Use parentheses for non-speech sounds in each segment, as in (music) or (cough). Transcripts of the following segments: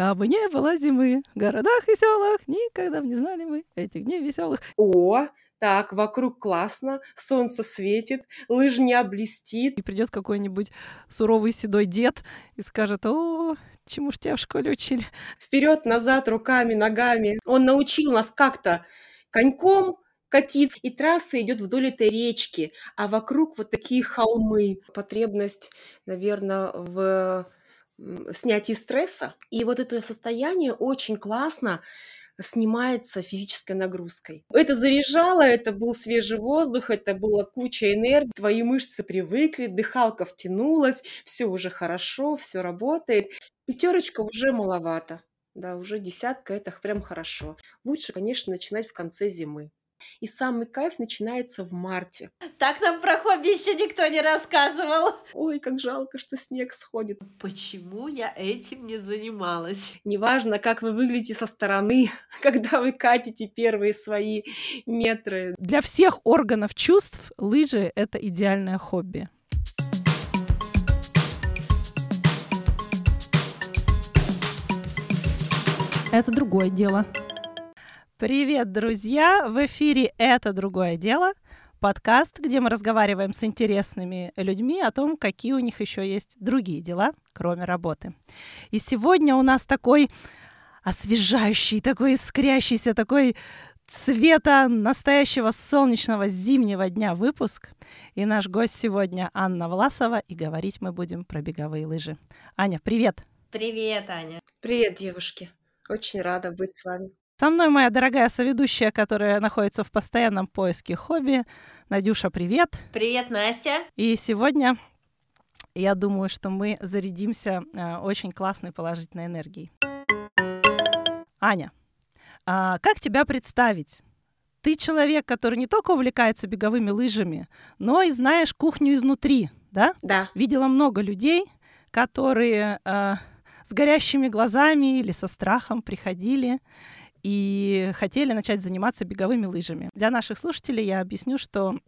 Кабы не было зимы, в городах и селах никогда не знали мы этих дней веселых. О, так, вокруг классно, солнце светит, лыжня блестит. И придет какой-нибудь суровый седой дед и скажет, о, чему ж тебя в школе учили? Вперед, назад, руками, ногами. Он научил нас как-то коньком катиться, и трасса идет вдоль этой речки, а вокруг вот такие холмы. Потребность, наверное, в снятии стресса. И вот это состояние очень классно снимается физической нагрузкой. Это заряжало, это был свежий воздух, это была куча энергии, твои мышцы привыкли, дыхалка втянулась, все уже хорошо, все работает. Пятерочка уже маловато, да, уже десятка это прям хорошо. Лучше, конечно, начинать в конце зимы. И самый кайф начинается в марте. Так нам про хобби еще никто не рассказывал. Ой, как жалко, что снег сходит. Почему я этим не занималась? Неважно, как вы выглядите со стороны, (laughs) когда вы катите первые свои метры. Для всех органов чувств лыжи — это идеальное хобби. Это другое дело. Привет, друзья! В эфире «Это другое дело» подкаст, где мы разговариваем с интересными людьми о том, какие у них еще есть другие дела, кроме работы. И сегодня у нас такой освежающий, такой искрящийся, такой цвета настоящего солнечного зимнего дня выпуск. И наш гость сегодня Анна Власова, и говорить мы будем про беговые лыжи. Аня, привет! Привет, Аня! Привет, девушки! Очень рада быть с вами. Со мной моя дорогая соведущая, которая находится в постоянном поиске хобби. Надюша, привет. Привет, Настя. И сегодня я думаю, что мы зарядимся э, очень классной положительной энергией. Аня, а как тебя представить? Ты человек, который не только увлекается беговыми лыжами, но и знаешь кухню изнутри, да? Да. Видела много людей, которые э, с горящими глазами или со страхом приходили и хотели начать заниматься беговыми лыжами. Для наших слушателей я объясню, что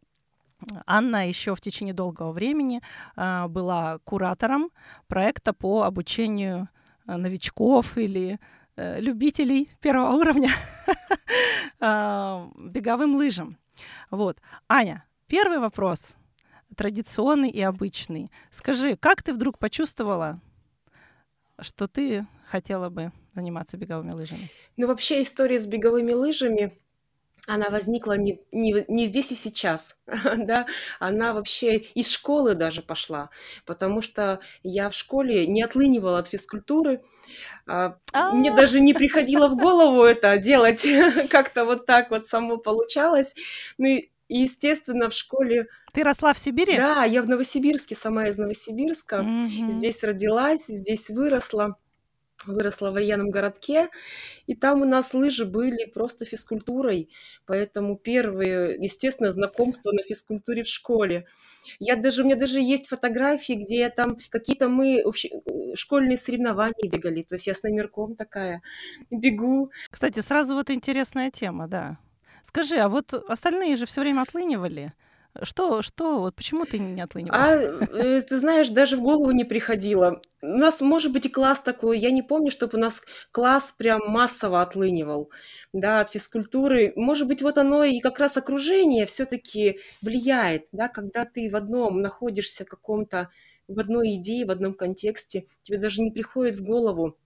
Анна еще в течение долгого времени э, была куратором проекта по обучению э, новичков или э, любителей первого уровня (laughs) беговым лыжам. Вот. Аня, первый вопрос, традиционный и обычный. Скажи, как ты вдруг почувствовала, что ты хотела бы заниматься беговыми лыжами? Ну, вообще история с беговыми лыжами, она возникла не, не, не здесь и сейчас, (laughs) да, она вообще из школы даже пошла, потому что я в школе не отлынивала от физкультуры, а, мне а. даже не приходило в голову это делать, (laughs) как-то вот так вот само получалось, ну и естественно, в школе... Ты росла в Сибири? Да, я в Новосибирске, сама из Новосибирска. Здесь родилась, здесь выросла выросла в военном городке, и там у нас лыжи были просто физкультурой, поэтому первые, естественно, знакомства на физкультуре в школе. Я даже, у меня даже есть фотографии, где там какие-то мы общ... школьные соревнования бегали, то есть я с номерком такая бегу. Кстати, сразу вот интересная тема, да. Скажи, а вот остальные же все время отлынивали. Что, что, вот почему ты не отлынивала? А, э, ты знаешь, даже в голову не приходило. У нас, может быть, и класс такой. Я не помню, чтобы у нас класс прям массово отлынивал, да, от физкультуры. Может быть, вот оно и как раз окружение все-таки влияет, да, когда ты в одном находишься каком-то, в одной идее, в одном контексте, тебе даже не приходит в голову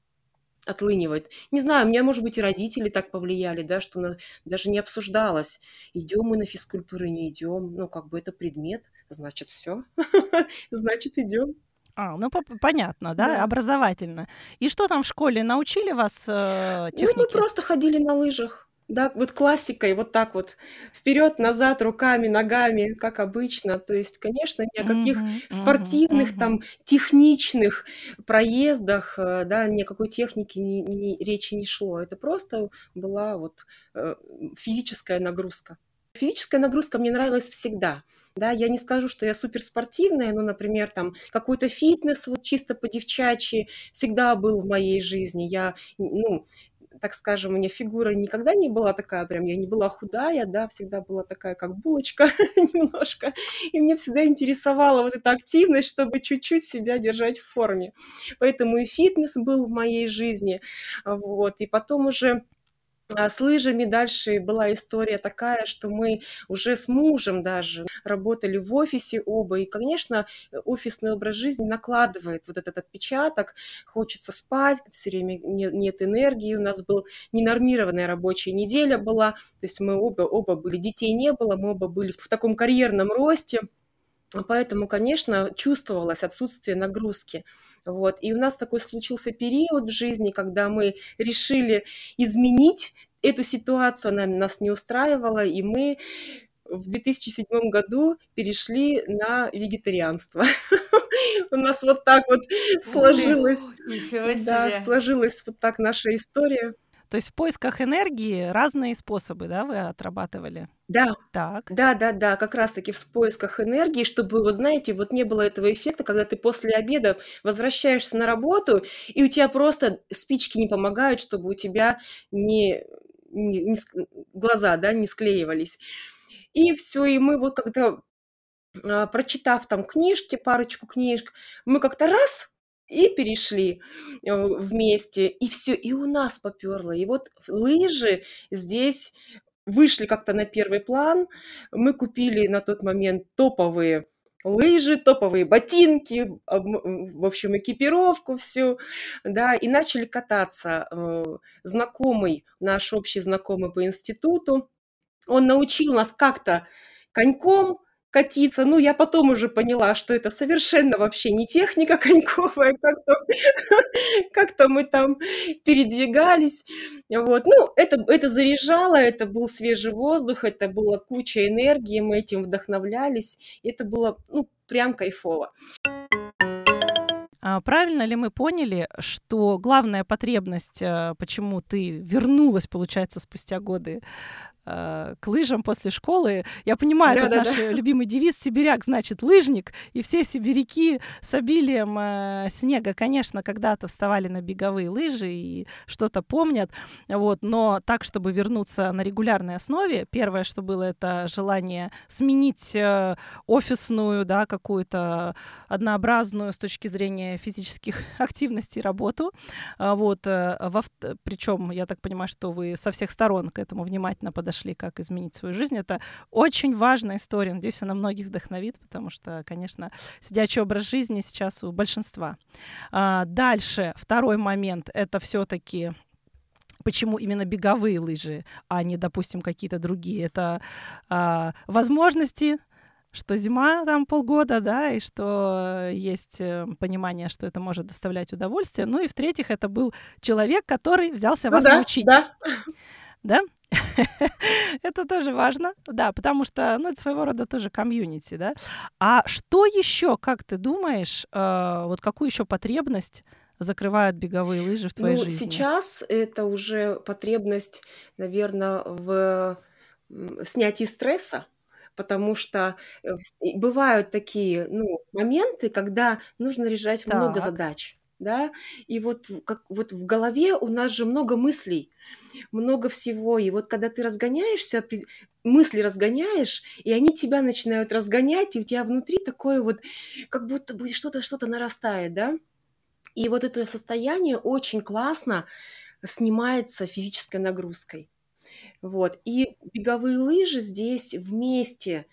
отлынивает. Не знаю, у меня, может быть, и родители так повлияли, да, что на, даже не обсуждалось, идем мы на физкультуру, не идем, ну, как бы это предмет, значит, все, (laughs) значит, идем. А, ну понятно, да? да, образовательно. И что там в школе научили вас э, технике? Ну, мы просто ходили на лыжах. Да, вот классикой, вот так вот, вперед, назад, руками, ногами, как обычно. То есть, конечно, ни о каких Мгм, спортивных, мгм, там, техничных проездах, э, да, ни о какой технике ни, ни- речи не шло. Это просто была вот э, физическая нагрузка. Физическая нагрузка мне нравилась всегда. Да, я не скажу, что я суперспортивная, но, например, там какой-то фитнес вот чисто по девчачьи всегда был в моей жизни. Я, ну, так скажем, у меня фигура никогда не была такая, прям я не была худая, да, всегда была такая, как булочка (laughs) немножко, и мне всегда интересовала вот эта активность, чтобы чуть-чуть себя держать в форме. Поэтому и фитнес был в моей жизни, вот, и потом уже а с лыжами дальше была история такая, что мы уже с мужем даже работали в офисе оба. И, конечно, офисный образ жизни накладывает вот этот отпечаток. Хочется спать, все время нет энергии. У нас был ненормированная рабочая неделя была. То есть мы оба, оба были, детей не было, мы оба были в таком карьерном росте. Поэтому, конечно, чувствовалось отсутствие нагрузки. Вот. И у нас такой случился период в жизни, когда мы решили изменить эту ситуацию, она нас не устраивала, и мы в 2007 году перешли на вегетарианство. (laughs) У нас вот так вот себе. Да, сложилась вот так наша история. То есть в поисках энергии разные способы, да, вы отрабатывали? Да, Так. да, да, да, как раз-таки в поисках энергии, чтобы, вот знаете, вот не было этого эффекта, когда ты после обеда возвращаешься на работу, и у тебя просто спички не помогают, чтобы у тебя не, не, не глаза, да, не склеивались. И все, и мы вот когда, а, прочитав там книжки, парочку книжек, мы как-то раз и перешли э, вместе, и все, и у нас поперло. И вот лыжи здесь вышли как-то на первый план. Мы купили на тот момент топовые лыжи, топовые ботинки, в общем, экипировку всю, да, и начали кататься. Э, знакомый, наш общий знакомый по институту, он научил нас как-то коньком катиться. Ну, я потом уже поняла, что это совершенно вообще не техника (laughs) коньковая, как-то (laughs) как мы там передвигались. Вот. Ну, это, это заряжало, это был свежий воздух, это была куча энергии, мы этим вдохновлялись. Это было, ну, прям кайфово. А правильно ли мы поняли, что главная потребность, э, почему ты вернулась, получается, спустя годы к лыжам после школы. Я понимаю, это наш любимый девиз «Сибиряк» значит лыжник, и все сибиряки с обилием э, снега, конечно, когда-то вставали на беговые лыжи и что-то помнят, вот, но так, чтобы вернуться на регулярной основе, первое, что было, это желание сменить э, офисную, да, какую-то однообразную с точки зрения физических (laughs) активностей работу, а вот, э, причем, я так понимаю, что вы со всех сторон к этому внимательно подошли, нашли, как изменить свою жизнь. Это очень важная история. Надеюсь, она многих вдохновит, потому что, конечно, сидячий образ жизни сейчас у большинства. А, дальше, второй момент, это все-таки почему именно беговые лыжи, а не, допустим, какие-то другие. Это а, возможности, что зима там полгода, да, и что есть э, понимание, что это может доставлять удовольствие. Ну и в-третьих, это был человек, который взялся ну вас да, научить. Да. Да? (laughs) это тоже важно, да, потому что, ну, это своего рода тоже комьюнити, да. А что еще, как ты думаешь, э, вот какую еще потребность закрывают беговые лыжи в твоей ну, жизни? Сейчас это уже потребность, наверное, в снятии стресса, потому что э, бывают такие ну, моменты, когда нужно решать так. много задач да, и вот как вот в голове у нас же много мыслей, много всего, и вот когда ты разгоняешься, мысли разгоняешь, и они тебя начинают разгонять, и у тебя внутри такое вот, как будто бы что-то что-то нарастает, да, и вот это состояние очень классно снимается физической нагрузкой. Вот. И беговые лыжи здесь вместе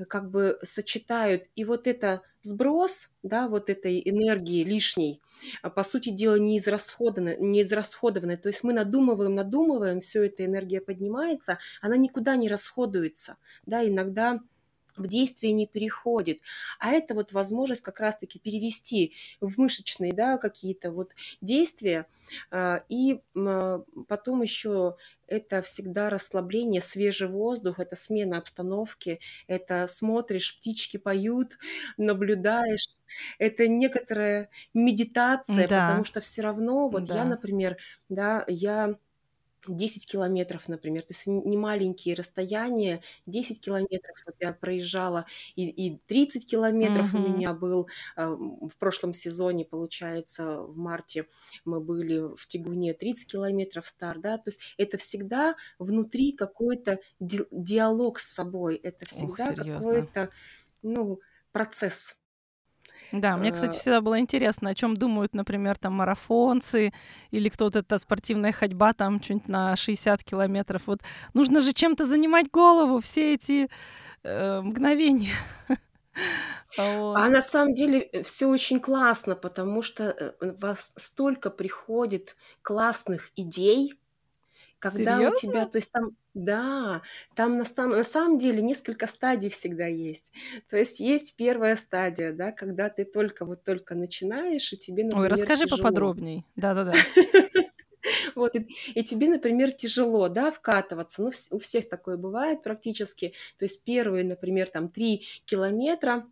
Э, как бы сочетают и вот это сброс, да, вот этой энергии лишней, а по сути дела не израсходованной, не израсходованной. То есть мы надумываем, надумываем, все эта энергия поднимается, она никуда не расходуется, да, иногда в действие не переходит. А это вот возможность как раз-таки перевести в мышечные да, какие-то вот действия. А, и потом еще это всегда расслабление, свежий воздух, это смена обстановки, это смотришь, птички поют, (laughs) наблюдаешь. Это некоторая медитация, да. потому что все равно, вот да. я, например, да, я 10 километров, например, то есть не маленькие расстояния, 10 километров вот я проезжала, и, и 30 километров Мгм. у меня был э, в прошлом сезоне, получается, в марте мы были в Тягуне 30 километров старт, да, то есть это всегда внутри какой-то ди- диалог с собой, это всегда серьезно? какой-то, ну, процесс. Да, мне, кстати, Э, всегда было интересно, о чем думают, например, там марафонцы или кто-то, это спортивная ходьба там что-нибудь на 60 километров. Вот нужно же чем-то занимать голову все эти э, мгновения. (laughs) Вот. А на самом деле все очень классно, потому что э, вас столько приходит классных идей, когда у тебя, то есть там, да, там на, сам- на самом деле несколько стадий всегда есть. То есть есть первая стадия, да, когда ты только вот только начинаешь, и тебе, Ой, например, расскажи тяжело. поподробней. Да-да-да. (laughs) Вот, и, и тебе, например, тяжело, да, вкатываться. Ну, у всех такое бывает практически. То есть первые, например, там три километра,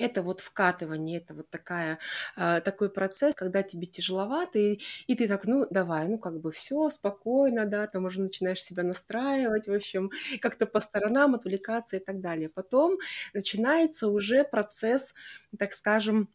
это вот вкатывание, это вот такая, а, такой процесс, когда тебе тяжеловато, и, и ты так, ну, давай, ну, как бы все спокойно, да, там уже начинаешь себя настраивать, в общем, как-то по сторонам отвлекаться и так далее. Потом начинается уже процесс, так скажем,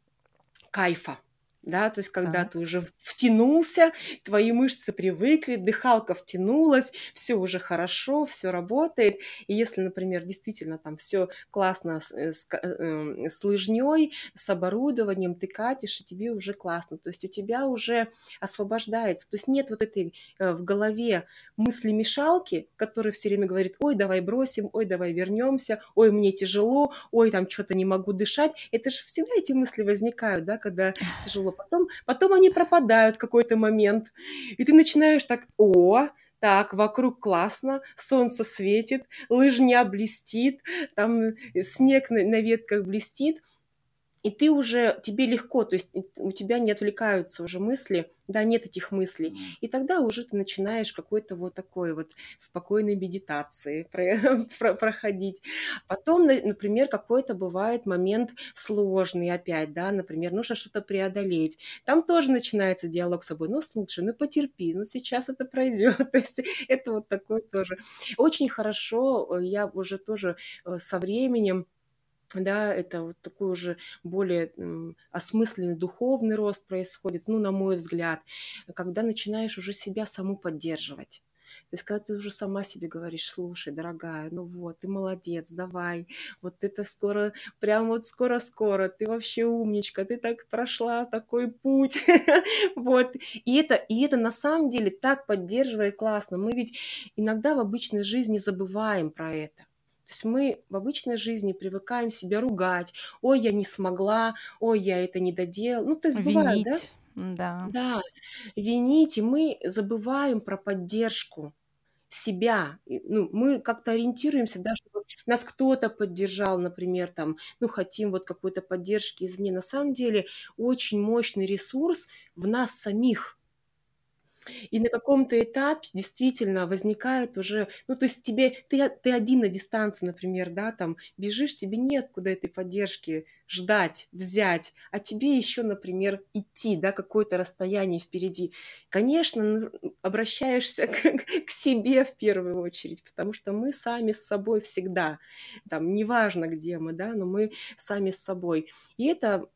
кайфа. Да, то есть когда Так. ты уже втянулся, твои мышцы привыкли, дыхалка втянулась, все уже хорошо, все работает. И если, например, действительно там все классно с, э, с э, с лыжней, с оборудованием, ты катишь, и тебе уже классно. То есть у тебя уже освобождается. То есть нет вот этой э, в голове мысли-мешалки, которая все время говорит, ой, давай бросим, ой, давай вернемся, ой, мне тяжело, ой, там что-то не могу дышать. Это же всегда эти мысли возникают, да, когда тяжело. Потом, потом они пропадают в какой-то момент. И ты начинаешь так, о, так, вокруг классно, солнце светит, лыжня блестит, там э, снег на, на ветках блестит, и ты уже, тебе легко, то есть у тебя не отвлекаются уже мысли, да, нет этих мыслей. И тогда уже ты начинаешь какой-то вот такой вот спокойной медитации (laughs) про- про- проходить. Потом, на- например, какой-то бывает момент сложный опять, да, например, нужно что-то преодолеть. Там тоже начинается диалог с собой. Ну, слушай, ну потерпи, ну сейчас это пройдет. (laughs) То есть это вот такой тоже. Очень хорошо, э, я уже тоже э, со временем да, это вот такой уже более осмысленный духовный рост происходит, ну, на мой взгляд, когда начинаешь уже себя саму поддерживать. То есть, когда ты уже сама себе говоришь, слушай, дорогая, ну вот, ты молодец, давай, вот это скоро, прям вот скоро-скоро, ты вообще умничка, ты так прошла такой путь, (laughs) вот. И это, и это на самом деле так поддерживает классно. Мы ведь иногда в обычной жизни забываем про это. То есть мы в обычной жизни привыкаем себя ругать. Ой, я не смогла, ой, я это не доделал. Ну, то есть бывает, да? Винить. Да. Да, винить, и мы забываем про поддержку себя. И, Ну, мы как-то ориентируемся, да, чтобы нас кто-то поддержал, например, там, ну, хотим вот какой-то поддержки извне. На самом деле очень мощный ресурс в нас самих. И на каком-то этапе действительно возникает уже, ну, то есть тебе, ты, ты один на дистанции, например, да, там бежишь, тебе нет куда этой поддержки ждать, взять, а тебе еще, например, идти, да, какое-то расстояние впереди. Конечно, обращаешься (laughs) к, к себе в первую очередь, потому что мы сами с собой всегда, там, неважно, где мы, да, но мы сами с собой. И это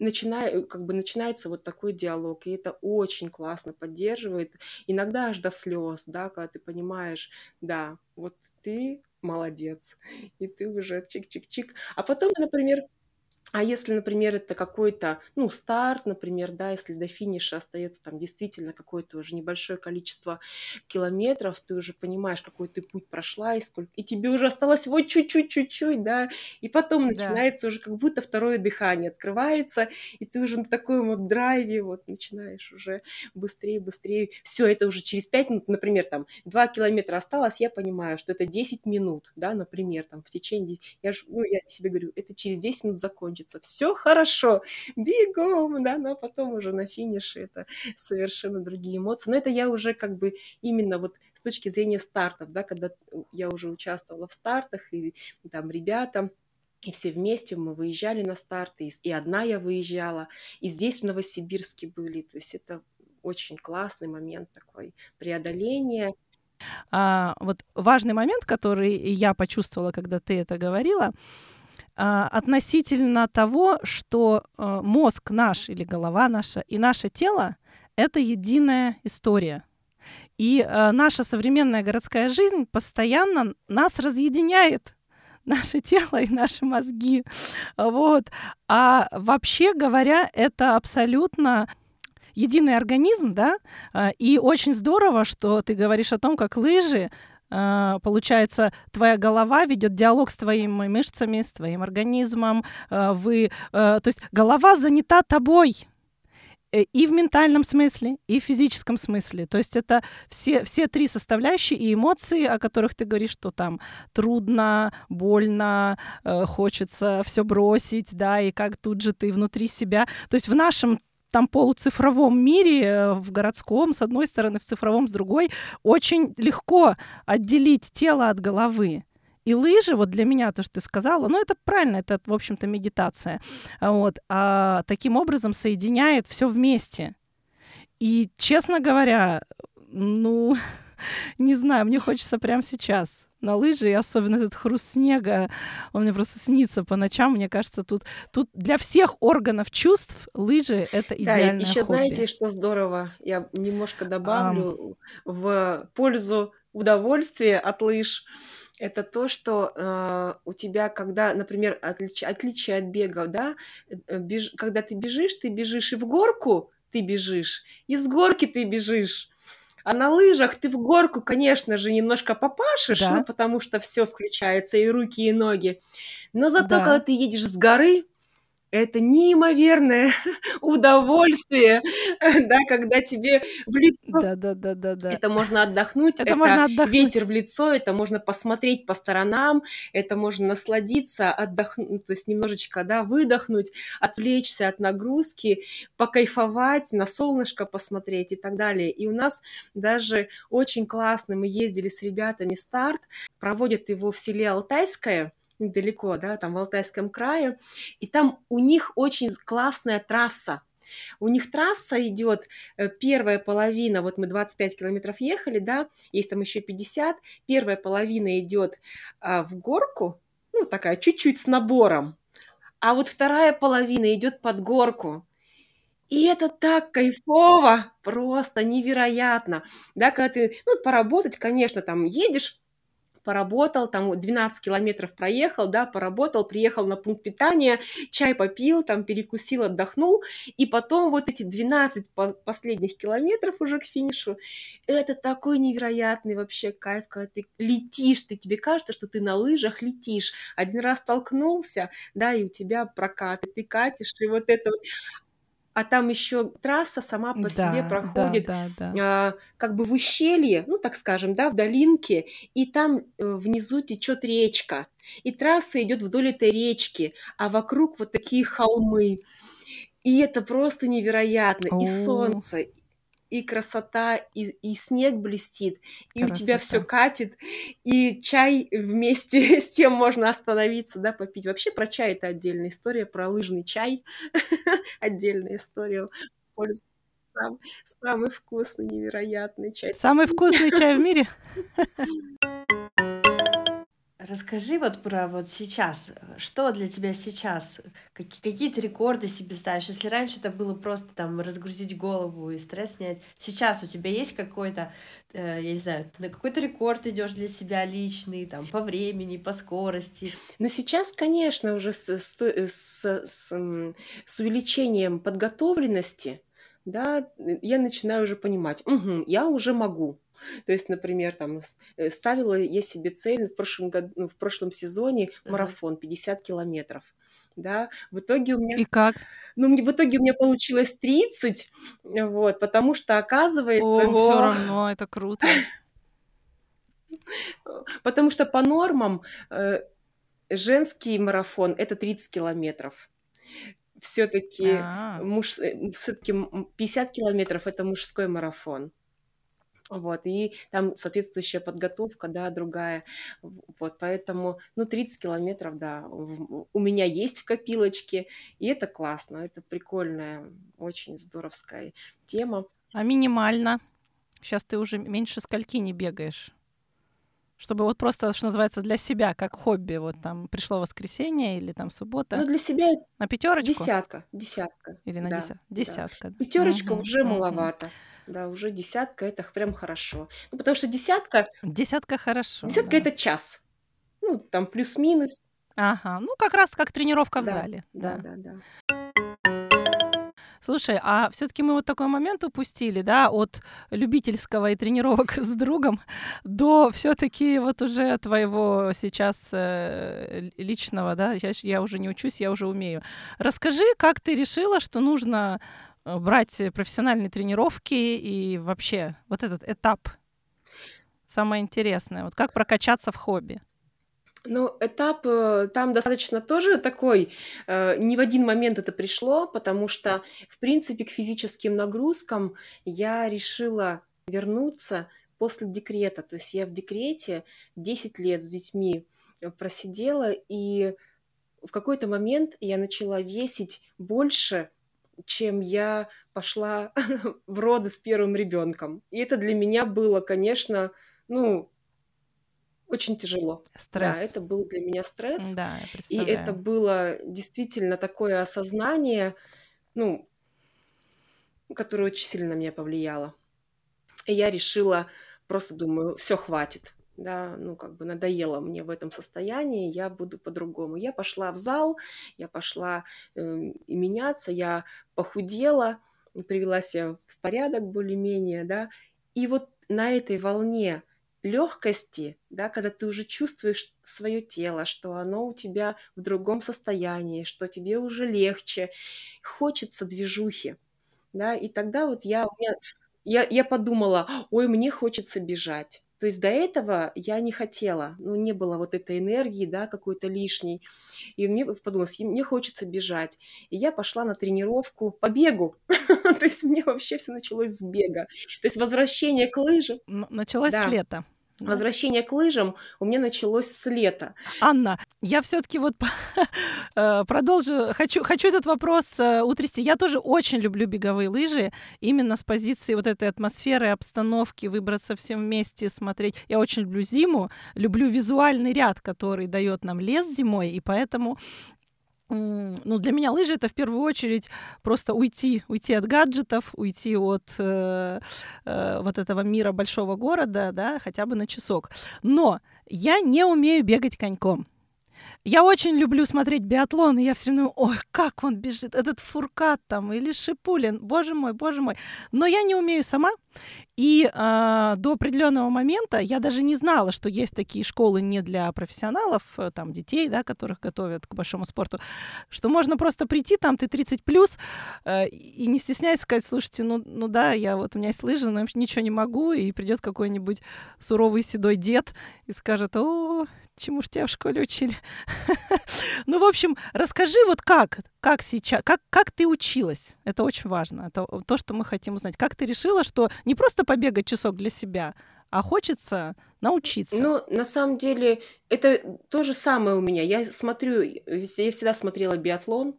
начинаю, как бы начинается вот такой диалог, и это очень классно поддерживает, иногда аж до слез, да, когда ты понимаешь, да, вот ты молодец, и ты уже чик-чик-чик. А потом, например, а если, например, это какой-то, ну, старт, например, да, если до финиша остается там действительно какое-то уже небольшое количество километров, ты уже понимаешь, какой ты путь прошла, и сколько, и тебе уже осталось вот чуть-чуть, чуть-чуть, да, и потом Да. начинается уже как будто второе дыхание открывается, и ты уже на таком вот драйве вот начинаешь уже быстрее, быстрее. Все, это уже через 5 минут, например, там 2 километра осталось, я понимаю, что это 10 минут, да, например, там в течение, я, ж, ну, я себе говорю, это через 10 минут закончится, все хорошо, бегом, да, но потом уже на финише это совершенно другие эмоции. Но это я уже как бы именно вот с точки зрения стартов, да, когда я уже участвовала в стартах, и там ребята, и все вместе мы выезжали на старты, и, одна я выезжала, и здесь в Новосибирске были, то есть это очень классный момент такой преодоления. А, вот важный момент, который я почувствовала, когда ты это говорила, относительно того, что а, мозг наш или голова наша и наше тело — это единая история. И а, наша современная городская жизнь постоянно нас разъединяет (laughs) наше тело и наши мозги. Вот. А вообще говоря, это абсолютно единый организм, да, а, и очень здорово, что ты говоришь о том, как лыжи а, получается, твоя голова ведет диалог с твоими мышцами, с твоим организмом. А, вы, то есть голова занята тобой э, и в ментальном смысле, и в физическом смысле. То есть это все, все три составляющие и эмоции, о которых ты говоришь, что там трудно, больно, э, хочется все бросить, да, и как тут же ты внутри себя. То есть в нашем там полуцифровом мире, э, в городском, с одной стороны, в цифровом, с другой, очень легко отделить тело от головы. И лыжи, вот для меня то, что ты сказала, ну это правильно, это, в общем-то, медитация. Вот. А таким образом соединяет все вместе. И, честно говоря, ну, (laughs) не знаю, мне хочется прямо сейчас на лыжи, и особенно этот хруст снега, он мне просто снится по ночам. Мне кажется, тут, тут для всех органов чувств лыжи — это идеальное Да, еще хобби. знаете, что здорово? Я немножко добавлю um. в пользу удовольствия от лыж это то, что э, у тебя, когда, например, отлич, отличие от бега, да, э, беж, когда ты бежишь, ты бежишь и в горку ты бежишь, и с горки ты бежишь. А на лыжах ты в горку, конечно же, немножко попашешь, да. ну, потому что все включается, и руки, и ноги. Но зато, да. когда ты едешь с горы, это неимоверное (laughs) удовольствие, (laughs) да, когда тебе в лицо. Да, да, да, да, да. Это можно отдохнуть, это, это можно отдохнуть. ветер в лицо, это можно посмотреть по сторонам, это можно насладиться, отдохнуть, то есть немножечко, да, выдохнуть, отвлечься от нагрузки, покайфовать, на солнышко посмотреть и так далее. И у нас даже очень классно, мы ездили с ребятами старт, проводят его в селе Алтайское, недалеко, да, там в Алтайском крае, и там у них очень классная трасса. У них трасса идет, э, первая половина, вот мы 25 километров ехали, да, есть там еще 50, первая половина идет а, в горку, ну, такая чуть-чуть с набором, а вот вторая половина идет под горку. И это так кайфово, просто невероятно. Да, когда ты, ну, поработать, конечно, там едешь, поработал, там 12 километров проехал, да, поработал, приехал на пункт питания, чай попил, там перекусил, отдохнул, и потом вот эти 12 последних километров уже к финишу, это такой невероятный вообще кайф, когда ты летишь, ты, тебе кажется, что ты на лыжах летишь, один раз столкнулся, да, и у тебя прокат, и ты катишь, и вот это вот а там еще трасса сама по да, себе проходит да, да, да. А, как бы в ущелье, ну так скажем, да, в долинке, и там э, внизу течет речка, и трасса идет вдоль этой речки, а вокруг вот такие холмы. И это просто невероятно. О. И солнце, и красота, и, и снег блестит, и красота. у тебя все катит, и чай вместе (laughs) с тем можно остановиться, да, попить. Вообще про чай это отдельная история, про лыжный чай (laughs) отдельная история. Сам, самый вкусный, невероятный чай. Самый вкусный чай в мире? (laughs) Расскажи вот про вот сейчас. Что для тебя сейчас? Какие, ты рекорды себе ставишь? Если раньше это было просто там разгрузить голову и стресс снять, сейчас у тебя есть какой-то, э, я не знаю, на какой-то рекорд идешь для себя личный, там, по времени, по скорости? Но сейчас, конечно, уже с, с, с, с, с увеличением подготовленности, да, я начинаю уже понимать, угу, я уже могу, то есть, например, там э, ставила я себе цель в прошлом году, ну, в прошлом сезоне марафон 50 километров. Да, в итоге у меня... И как? Ну, в итоге у меня получилось 30, вот, потому что, оказывается... Ого, все равно, (laughs) это круто. (laughs) Потому что по нормам э, женский марафон это 30 километров. Все-таки а. муж, э, все-таки 50 километров это мужской марафон. Вот, и там соответствующая подготовка, да, другая. Вот, поэтому, ну, 30 километров, да, у меня есть в копилочке, и это классно, это прикольная, очень здоровская тема. А минимально? Сейчас ты уже меньше скольки не бегаешь? Чтобы вот просто, что называется, для себя, как хобби, вот там пришло воскресенье или там суббота. Ну, для себя на пятерочку? Десятка, десятка. Или на да, десятка? Десятка. Да. Пятерочка угу, уже угу. маловато. Да, уже десятка это прям хорошо. Ну, потому что десятка... Десятка хорошо. Десятка да. это час. Ну, там плюс-минус. Ага, ну как раз как тренировка в да, зале. Да, да, да. да. Слушай, а все-таки мы вот такой момент упустили, да, от любительского и тренировок (laughs) с другом до все-таки вот уже твоего сейчас э, личного, да, я, я уже не учусь, я уже умею. Расскажи, как ты решила, что нужно брать профессиональные тренировки и вообще вот этот этап самое интересное, вот как прокачаться в хобби? Ну, этап э, там достаточно тоже такой, э, не в один момент это пришло, потому что, в принципе, к физическим нагрузкам я решила вернуться после декрета. То есть я в декрете 10 лет с детьми э, просидела, и в какой-то момент я начала весить больше, чем я пошла (laughs) в роды с первым ребенком. И это для меня было, конечно, ну, очень тяжело. Стресс. Да, это был для меня стресс. Да, И это было действительно такое осознание, ну, которое очень сильно на меня повлияло. И я решила, просто думаю, все хватит. Да, ну, как бы надоело мне в этом состоянии, я буду по-другому. Я пошла в зал, я пошла э, меняться, я похудела, привела себя в порядок более-менее, да. И вот на этой волне легкости, да, когда ты уже чувствуешь свое тело, что оно у тебя в другом состоянии, что тебе уже легче, хочется движухи, да, и тогда вот я, я, я подумала, ой, мне хочется бежать. То есть до этого я не хотела, ну, не было вот этой энергии, да, какой-то лишней. И мне подумалось, мне хочется бежать. И я пошла на тренировку по бегу. (laughs) То есть мне вообще все началось с бега. То есть возвращение к лыжам. Началось с лета. Возвращение к лыжам у меня началось с лета. Анна, я все-таки вот (laughs) э, продолжу, хочу, хочу этот вопрос э, утрясти. Я тоже очень люблю беговые лыжи, именно с позиции вот этой атмосферы, обстановки, выбраться всем вместе, смотреть. Я очень люблю зиму, люблю визуальный ряд, который дает нам лес зимой, и поэтому ну, для меня лыжи это в первую очередь просто уйти, уйти от гаджетов, уйти от э, э, вот этого мира большого города, да, хотя бы на часок. Но я не умею бегать коньком. Я очень люблю смотреть биатлон, и я все равно, ой, как он бежит, этот Фуркат там или Шипулин, боже мой, боже мой. Но я не умею сама, и э, до определенного момента я даже не знала, что есть такие школы не для профессионалов, э, там, детей, да, которых готовят к большому спорту, что можно просто прийти, там, ты 30 плюс, э, и не стесняясь сказать, слушайте, ну, ну да, я вот, у меня есть лыжи, но ничего не могу, и придет какой-нибудь суровый седой дед и скажет, о, чему ж тебя в школе учили? (laughs) Ну, в общем, расскажи вот как, как сейчас, как, как ты училась? Это очень важно. Это то, что мы хотим узнать. Как ты решила, что не просто побегать часок для себя, а хочется научиться? Ну, на самом деле, это то же самое у меня. Я смотрю, я всегда смотрела биатлон.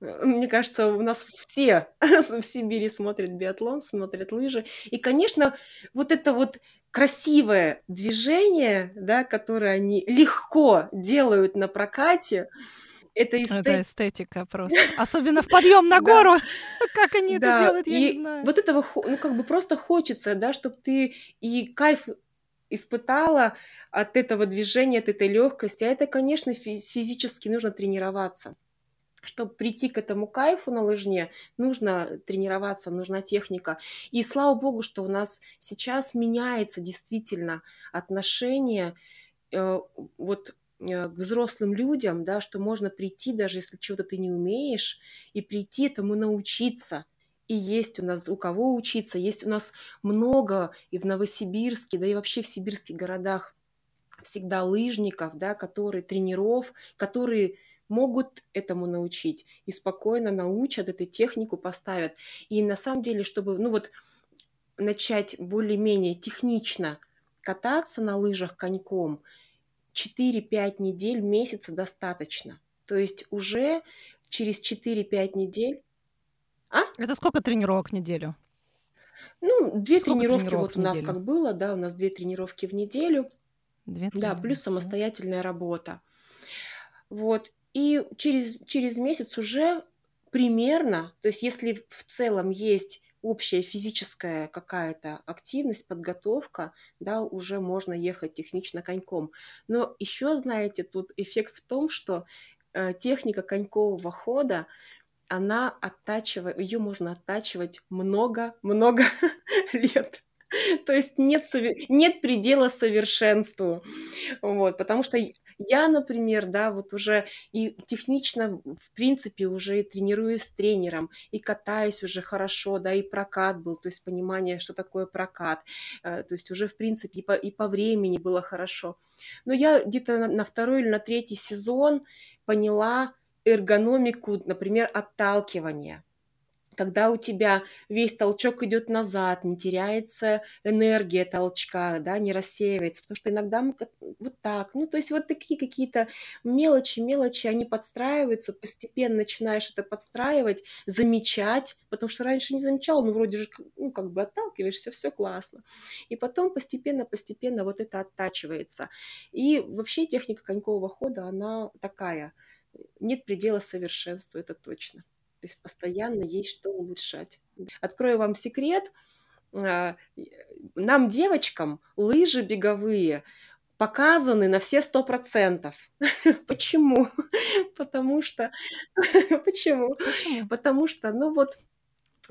Мне кажется, у нас все (laughs) в Сибири смотрят биатлон, смотрят лыжи. И, конечно, вот это вот красивое движение, да, которое они легко делают на прокате, это, эстет... это эстетика просто. Особенно в подъем на (laughs) гору. (laughs) Как они это делают, я не знаю. Вот этого, ну, как бы просто хочется, да, чтобы ты и кайф испытала от этого движения, от этой легкости. А это, конечно, физически нужно тренироваться. Чтобы прийти к этому кайфу на лыжне, нужно тренироваться, нужна техника. И слава богу, что у нас сейчас меняется действительно отношение э, вот э, к взрослым людям, да, что можно прийти, даже если чего-то ты не умеешь, и прийти этому научиться. И есть у нас у кого учиться, есть у нас много и в Новосибирске, да и вообще в сибирских городах всегда лыжников, да, которые тренеров, которые могут этому научить и спокойно научат, эту технику поставят. И на самом деле, чтобы, ну вот, начать более-менее технично кататься на лыжах коньком, 4-5 недель, месяца достаточно. То есть уже через 4-5 недель... А? Это сколько тренировок в неделю? Ну, две Сколько тренировки тренировок вот у нас неделю? как было, да, у нас две тренировки в неделю, Две да, плюс самостоятельная работа. Вот. И через, через месяц уже примерно, то есть если в целом есть общая физическая какая-то активность, подготовка, да, уже можно ехать технично коньком. Но еще, знаете, тут эффект в том, что э, техника конькового хода, она оттачивает, ее можно оттачивать много-много (laughs) лет. То есть нет, нет предела совершенству. Вот, потому что я, например, да, вот уже и технично, в принципе, уже и тренируюсь с тренером, и катаюсь уже хорошо, да, и прокат был, то есть понимание, что такое прокат, э, то есть уже, в принципе, и по, и по времени было хорошо. Но я где-то на, на второй или на третий сезон поняла эргономику, например, отталкивания когда у тебя весь толчок идет назад, не теряется энергия толчка, да, не рассеивается, потому что иногда мы вот так, ну, то есть вот такие какие-то мелочи, мелочи, они подстраиваются, постепенно начинаешь это подстраивать, замечать, потому что раньше не замечал, ну, вроде же, ну, как бы отталкиваешься, все классно. И потом постепенно, постепенно вот это оттачивается. И вообще техника конькового хода, она такая, нет предела совершенству, это точно. То есть постоянно есть что улучшать. Открою вам секрет. а, Нам, девочкам, лыжи беговые показаны на все сто процентов. (laughs) Почему? Потому что... (laughs) Почему? Потому что, ну вот,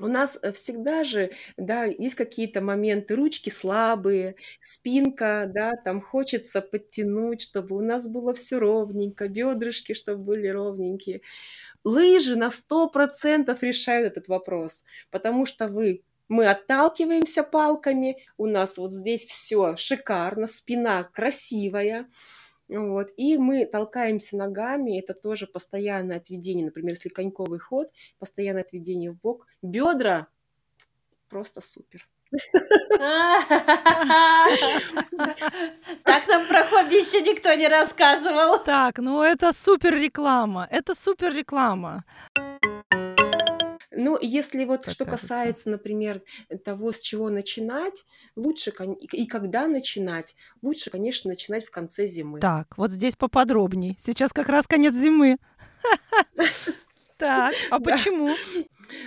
у нас э, всегда же, да, есть какие-то моменты, ручки слабые, спинка, да, там хочется подтянуть, чтобы у нас было все ровненько, бедрышки, чтобы были ровненькие. Лыжи на 100% решают этот вопрос, потому что вы мы отталкиваемся палками, у нас вот здесь все шикарно, спина красивая, вот, и мы толкаемся ногами, это тоже постоянное отведение, например, если коньковый ход, постоянное отведение в бок, бедра просто супер. Так нам про хобби еще никто не рассказывал. Так, ну это супер реклама. Это супер реклама. Ну, если вот Так что кажется. касается, например, того, с чего начинать, лучше, и когда начинать, лучше, конечно, начинать в конце зимы. Так, вот здесь поподробней. Сейчас как раз конец зимы. (laughs) Так, а почему?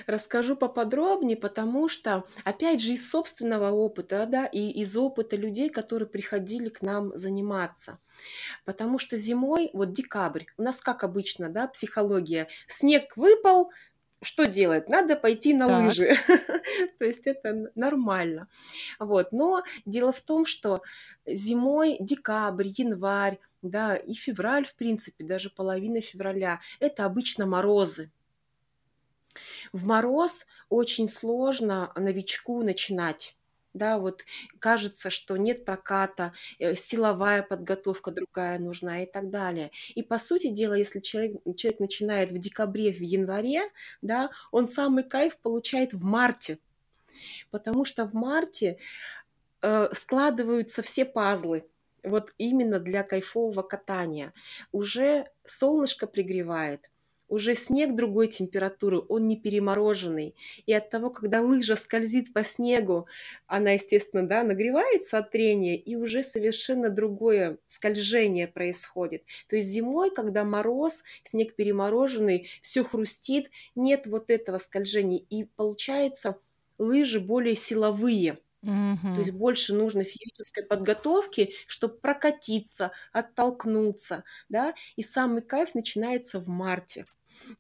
Расскажу поподробнее, потому что, опять же, из собственного опыта, да, и из опыта людей, которые приходили к нам заниматься. Потому что зимой, вот декабрь, у нас как обычно, да, психология, снег выпал, что делать? Надо пойти на Так. лыжи. (laughs) То есть это нормально. Вот. Но дело в том, что зимой, декабрь, январь, да, и февраль, в принципе, даже половина февраля, это обычно морозы. В мороз очень сложно новичку начинать. Да, вот кажется, что нет проката, э, силовая подготовка другая нужна и так далее. И по сути дела, если человек, человек начинает в декабре, в январе, да, он самый кайф получает в марте, потому что в марте э, складываются все пазлы. Вот именно для кайфового катания. Уже солнышко пригревает, уже снег другой температуры, он не перемороженный. И от того, когда лыжа скользит по снегу, она, естественно, да, нагревается от трения, и уже совершенно другое скольжение происходит. То есть зимой, когда мороз, снег перемороженный, все хрустит, нет вот этого скольжения. И получается лыжи более силовые. То есть больше нужно физической подготовки, чтобы прокатиться, оттолкнуться, да, и самый кайф начинается в марте.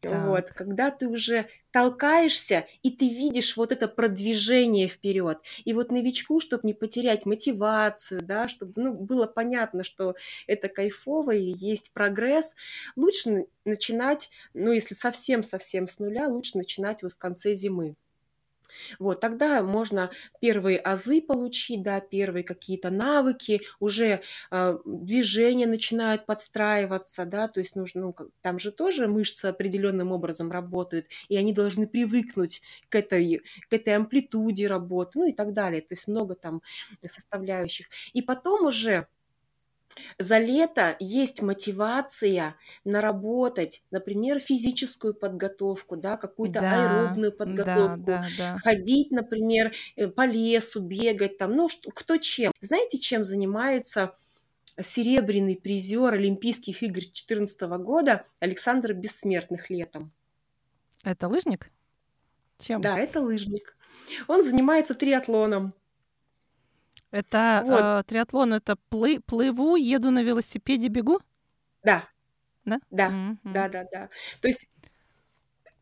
Вот, Так. когда ты уже толкаешься, и ты видишь вот это продвижение вперед. И вот новичку, чтобы не потерять мотивацию, да, чтобы ну, было понятно, что это кайфово и есть прогресс, лучше начинать, ну, если совсем-совсем с нуля, лучше начинать вот в конце зимы. Вот, тогда можно первые азы получить, да, первые какие-то навыки, уже э, движения начинают подстраиваться, да, то есть нужно, ну, там же тоже мышцы определенным образом работают, и они должны привыкнуть к этой, к этой амплитуде работы, ну и так далее, то есть много там составляющих. И потом уже За лето есть мотивация наработать, например, физическую подготовку, да, какую-то Да, аэробную да, подготовку, да, да. ходить, например, э, по лесу, бегать там, ну, что, кто чем. Знаете, чем занимается серебряный призер Олимпийских игр 2014 года Александр Бессмертных летом? Это лыжник? Чем? Да, это лыжник. Он занимается триатлоном. Это Вот, э, триатлон, это плы- плыву, еду на велосипеде, бегу, да, да? да, Мгм. да, да, да. То есть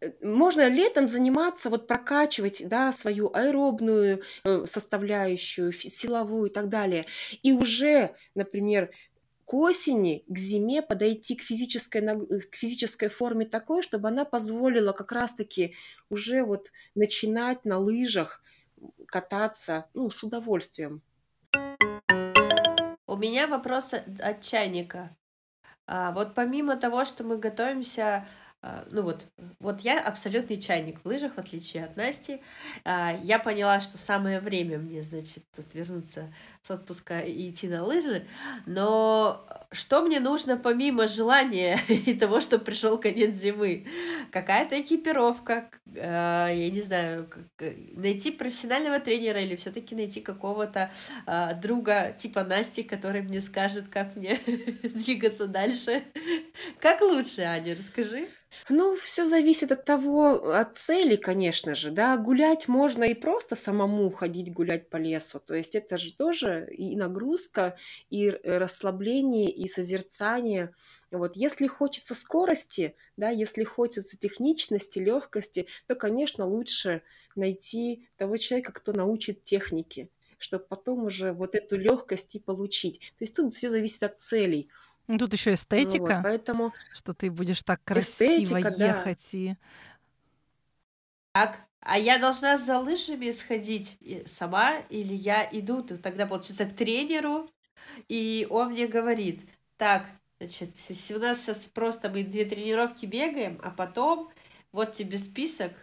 э, можно летом заниматься, вот прокачивать, да, свою аэробную э, составляющую, силовую и так далее. И уже, например, к осени, к зиме подойти к физической, э, к физической форме такой, чтобы она позволила как раз-таки уже вот начинать на лыжах кататься, ну, с удовольствием. У меня вопрос от чайника. А, вот помимо того, что мы готовимся, а, ну вот, вот я абсолютный чайник в лыжах, в отличие от Насти. А, я поняла, что самое время мне, значит, тут вернуться с отпуска и идти на лыжи. Но что мне нужно помимо желания (laughs) и того, что пришел конец зимы? Какая-то экипировка, а, я не знаю, э, найти профессионального тренера или все-таки найти какого-то а, друга типа Насти, который мне скажет, как мне (laughs) двигаться дальше. Как лучше, Аня, расскажи. Ну, все зависит от того, от цели, конечно же, да. Гулять можно и просто самому ходить гулять по лесу. То есть это же тоже и нагрузка, и р- расслабление, и созерцание. Вот если хочется скорости, да, если хочется техничности, легкости, то, конечно, лучше найти того человека, кто научит технике, чтобы потом уже вот эту легкость и получить. То есть тут все зависит от целей. Ну, Тут еще Вот, эстетика, поэтому что ты будешь так красиво эстетика, да. ехать и Так, а я должна за лыжами сходить сама или я иду? Тогда, получается, к тренеру, и он мне говорит, так, значит, у нас сейчас просто мы две тренировки бегаем, а потом вот тебе список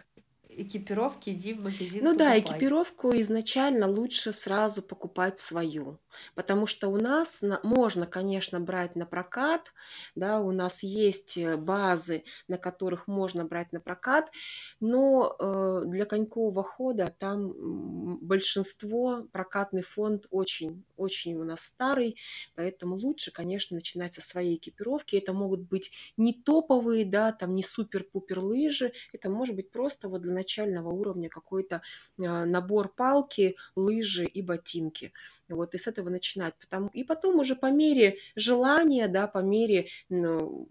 экипировки, иди в магазин Ну да, покупай. экипировку изначально лучше сразу покупать свою, потому что у нас на- можно, конечно, брать на прокат, да, у нас есть э, базы, на которых можно брать на прокат, но э, для конькового хода там большинство, прокатный фонд очень, очень у нас старый, поэтому лучше, конечно, начинать со своей экипировки. Это могут быть не топовые, да, там не супер-пупер лыжи, это может быть просто вот для начального уровня какой-то а, набор палки, лыжи и ботинки. Вот, и с этого начинать. Потому, и потом уже по мере желания, да, по мере ну,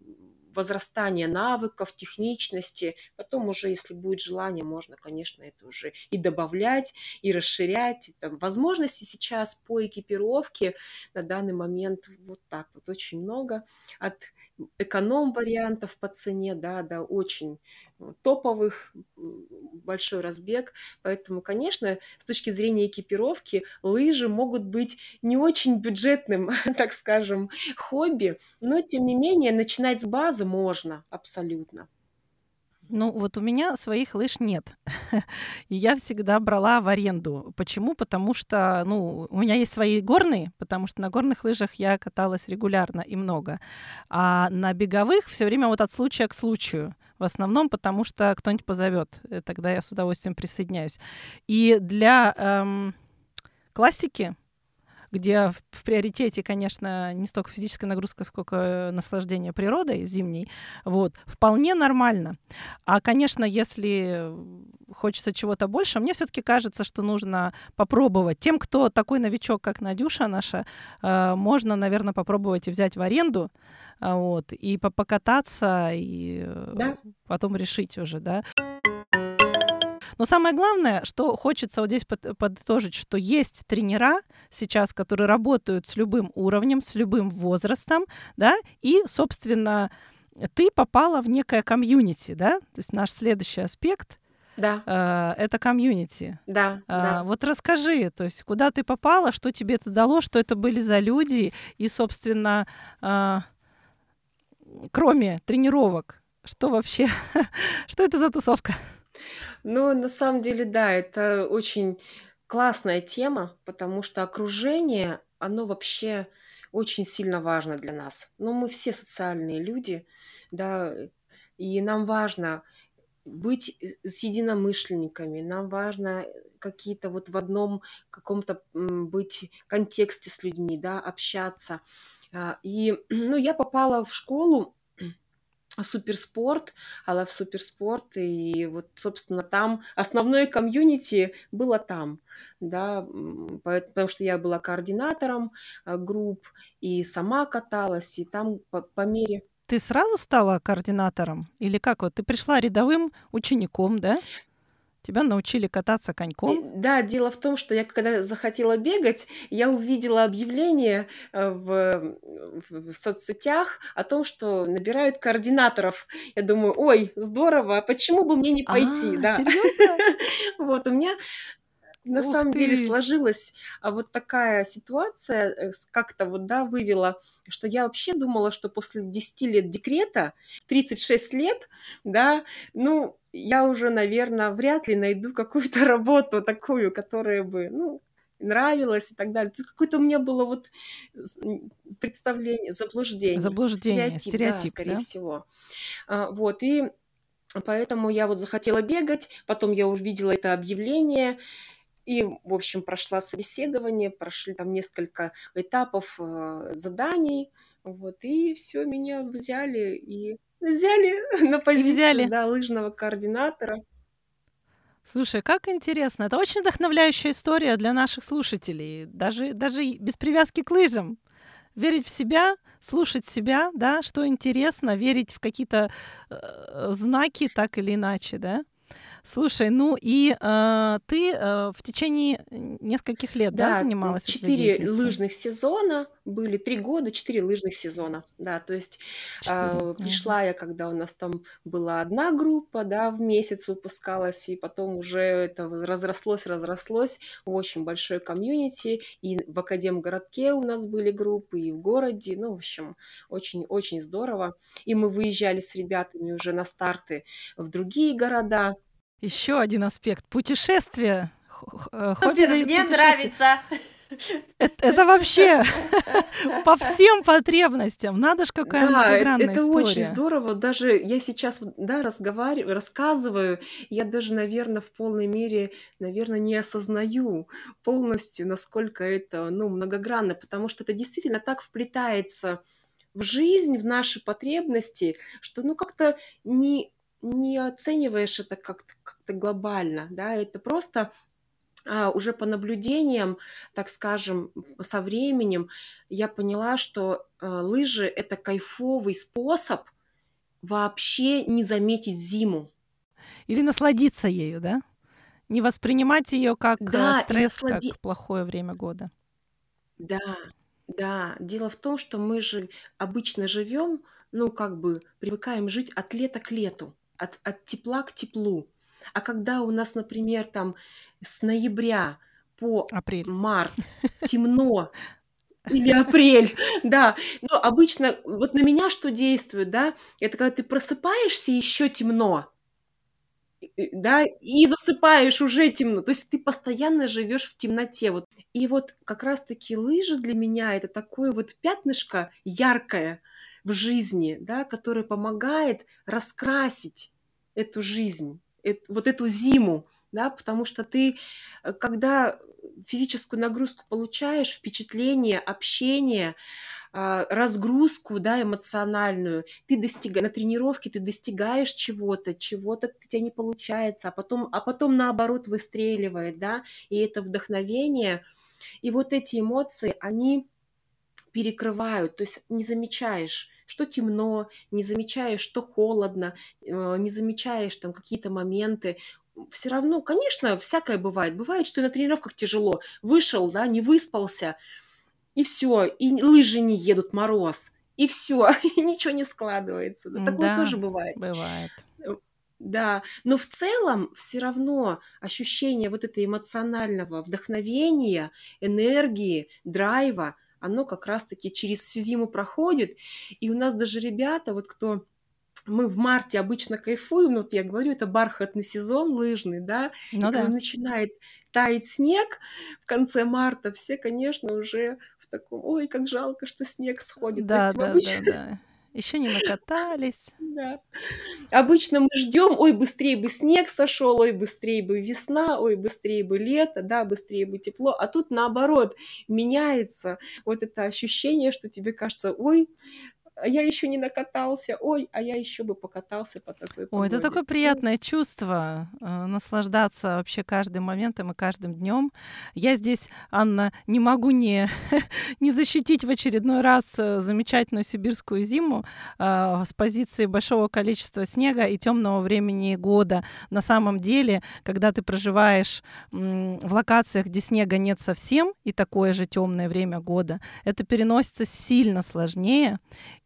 возрастания навыков, техничности, потом уже, если будет желание, можно, конечно, это уже и добавлять, и расширять. И там возможностей сейчас по экипировке на данный момент вот так вот очень много. От эконом-вариантов по цене, да, до очень э, топовых, большой разбег. Поэтому, конечно, с точки зрения экипировки, лыжи могут быть не очень бюджетным, (laughs) так скажем, хобби, но, тем не менее, начинать с базы можно абсолютно. Ну, вот у меня своих лыж нет. (laughs) И я всегда брала в аренду. Почему? Потому что, ну, у меня есть свои горные, потому что на горных лыжах я каталась регулярно и много. А на беговых все время вот от случая к случаю. В основном потому что кто-нибудь позовет. Э, Тогда я с удовольствием присоединяюсь. И для эм, классики, где в, в приоритете, конечно, не столько физическая нагрузка, сколько э, наслаждение природой зимней, вот, вполне нормально. А, конечно, если хочется чего-то больше, мне все-таки кажется, что нужно попробовать. Тем, кто такой новичок, как Надюша наша, э, можно, наверное, попробовать и взять в аренду, а, вот, и по- покататься, и э, Да. потом решить уже, да. Но самое главное, что хочется вот здесь под- подытожить, что есть тренера сейчас, которые работают с любым уровнем, с любым возрастом, да, и, собственно, ты попала в некое комьюнити, да, то есть наш следующий аспект Да, э, это комьюнити. да, А, да. Вот расскажи, то есть куда ты попала, что тебе это дало, что это были за люди, и, собственно, а, кроме тренировок, что вообще, (laughs) что это за тусовка? Ну, на самом деле, да, это очень классная тема, потому что окружение, оно вообще очень сильно важно для нас. Но мы все социальные люди, да, и нам важно быть э, с единомышленниками, нам важно какие-то вот в одном каком-то быть контексте с людьми, да, общаться. А, и, (clears throat) ну, я попала в школу суперспорт, Алла в суперспорт, и вот, собственно, там основное комьюнити было там, да, потому что я была координатором а, групп и сама каталась, и там по, по мере... Ты сразу стала координатором? Или как вот? Ты пришла рядовым учеником, да? Тебя научили кататься коньком? Да, дело в том, что я когда захотела бегать, я увидела объявление э, в, в соцсетях о том, что набирают координаторов. Я думаю, ой, здорово, а почему бы мне не пойти? А, да. серьезно? (laughs) Вот, у меня на Ух самом деле ты! сложилась а, вот такая ситуация, э, как-то вот, да, вывела, что я вообще думала, что после 10 лет декрета, 36 лет, да, ну, я уже, наверное, вряд ли найду какую-то (laughs) работу такую, которая бы, ну, нравилась и так далее. Тут какое-то у меня было вот представление, заблуждение, Заблуждение, стереотип, да, стереотип, скорее да? всего. А, Вот, и поэтому я вот захотела бегать, потом я увидела это объявление, и, в общем, прошла собеседование, прошли там несколько этапов э, заданий, вот, и все, меня взяли и взяли (laughs) на позицию, взяли. да, лыжного координатора. Слушай, как интересно. Это очень вдохновляющая история для наших слушателей. Даже, даже без привязки к лыжам. Верить в себя, слушать себя, да, что интересно, верить в какие-то э, знаки так или иначе, да. Слушай, ну и э, ты э, в течение нескольких лет, да, Да, м, занималась четыре лыжных сезона были, три года, четыре лыжных сезона, да, то есть Мгм. пришла я, когда у нас там была одна группа, да, в месяц выпускалась, и потом уже это разрослось, разрослось в очень большой комьюнити, и в Академгородке у нас были группы, и в городе, ну, в общем, очень-очень здорово. И мы выезжали с ребятами уже на старты в другие города, Еще один аспект. Х- э, Хобби мне путешествия. нравится. Это, это вообще (laughs) по всем потребностям. Надо ж какая Да, э- многогранная это очень здорово. Даже я сейчас, да, разговариваю, рассказываю, я даже, наверное, в полной мере, наверное, не осознаю полностью, насколько это, ну, многогранно, потому что это действительно так вплетается в жизнь, в наши потребности, что, ну, как-то не, не оцениваешь это как-то как-то глобально, да, это просто а, уже по наблюдениям, так скажем, со временем я поняла, что а, лыжи это кайфовый способ вообще не заметить зиму. Или насладиться ею, да? Не воспринимать ее как Да, и стресс, наслади... как плохое время года. Да, да. Дело в том, что мы же обычно живем, ну, как бы привыкаем жить от лета к лету, от, от тепла к теплу. А когда у нас, например, там с ноября по Апрель. март (laughs) темно, или апрель, да. Но обычно вот на меня что действует, да, это когда ты просыпаешься, еще темно, да, и засыпаешь уже темно. То есть ты постоянно живешь в темноте. Вот. И вот как раз-таки лыжи для меня это такое вот пятнышко яркое в жизни, да, которое помогает раскрасить эту жизнь, эт- вот эту зиму, да, потому что ты, э, когда физическую нагрузку получаешь, впечатление, общение, а, разгрузку, да, эмоциональную, ты достигаешь, на тренировке ты достигаешь чего-то, чего-то у тебя не получается, а потом, а потом наоборот выстреливает, да, и это вдохновение, и вот эти эмоции, они перекрывают, то есть не замечаешь, что темно, не замечаешь, что холодно, э, не замечаешь там какие-то моменты. Все равно, конечно, всякое бывает. Бывает, что и на тренировках тяжело. Вышел, да, не выспался, и все, и лыжи не едут, мороз, и все, (laughs) и ничего не складывается. Да, такое Да, тоже бывает. бывает. Э, Да, но в целом все равно ощущение вот этого эмоционального вдохновения, энергии, драйва, оно как раз-таки через всю зиму проходит. И у нас даже ребята, вот кто мы в марте обычно кайфуем, вот я говорю, это бархатный сезон лыжный, да, Ну и да. когда начинает таять снег в конце марта, все, конечно, уже в таком, ой, как жалко, что снег сходит. То Да, есть в да, обыч- да, да. Еще не накатались. Да. Обычно мы ждем, ой, быстрее бы снег сошел, ой, быстрее бы весна, ой, быстрее бы лето, да, быстрее бы тепло. А тут наоборот меняется вот это ощущение, что тебе кажется, ой, а я еще не накатался, ой, а я еще бы покатался по такой Ой, это погоде. такое приятное чувство, э, наслаждаться вообще каждым моментом и каждым днем. Я здесь, Анна, не могу не, (laughs) не защитить в очередной раз э, замечательную сибирскую зиму э, с позиции большого количества снега и темного времени года. На самом деле, когда ты проживаешь м, в локациях, где снега нет совсем, и такое же темное время года, это переносится сильно сложнее.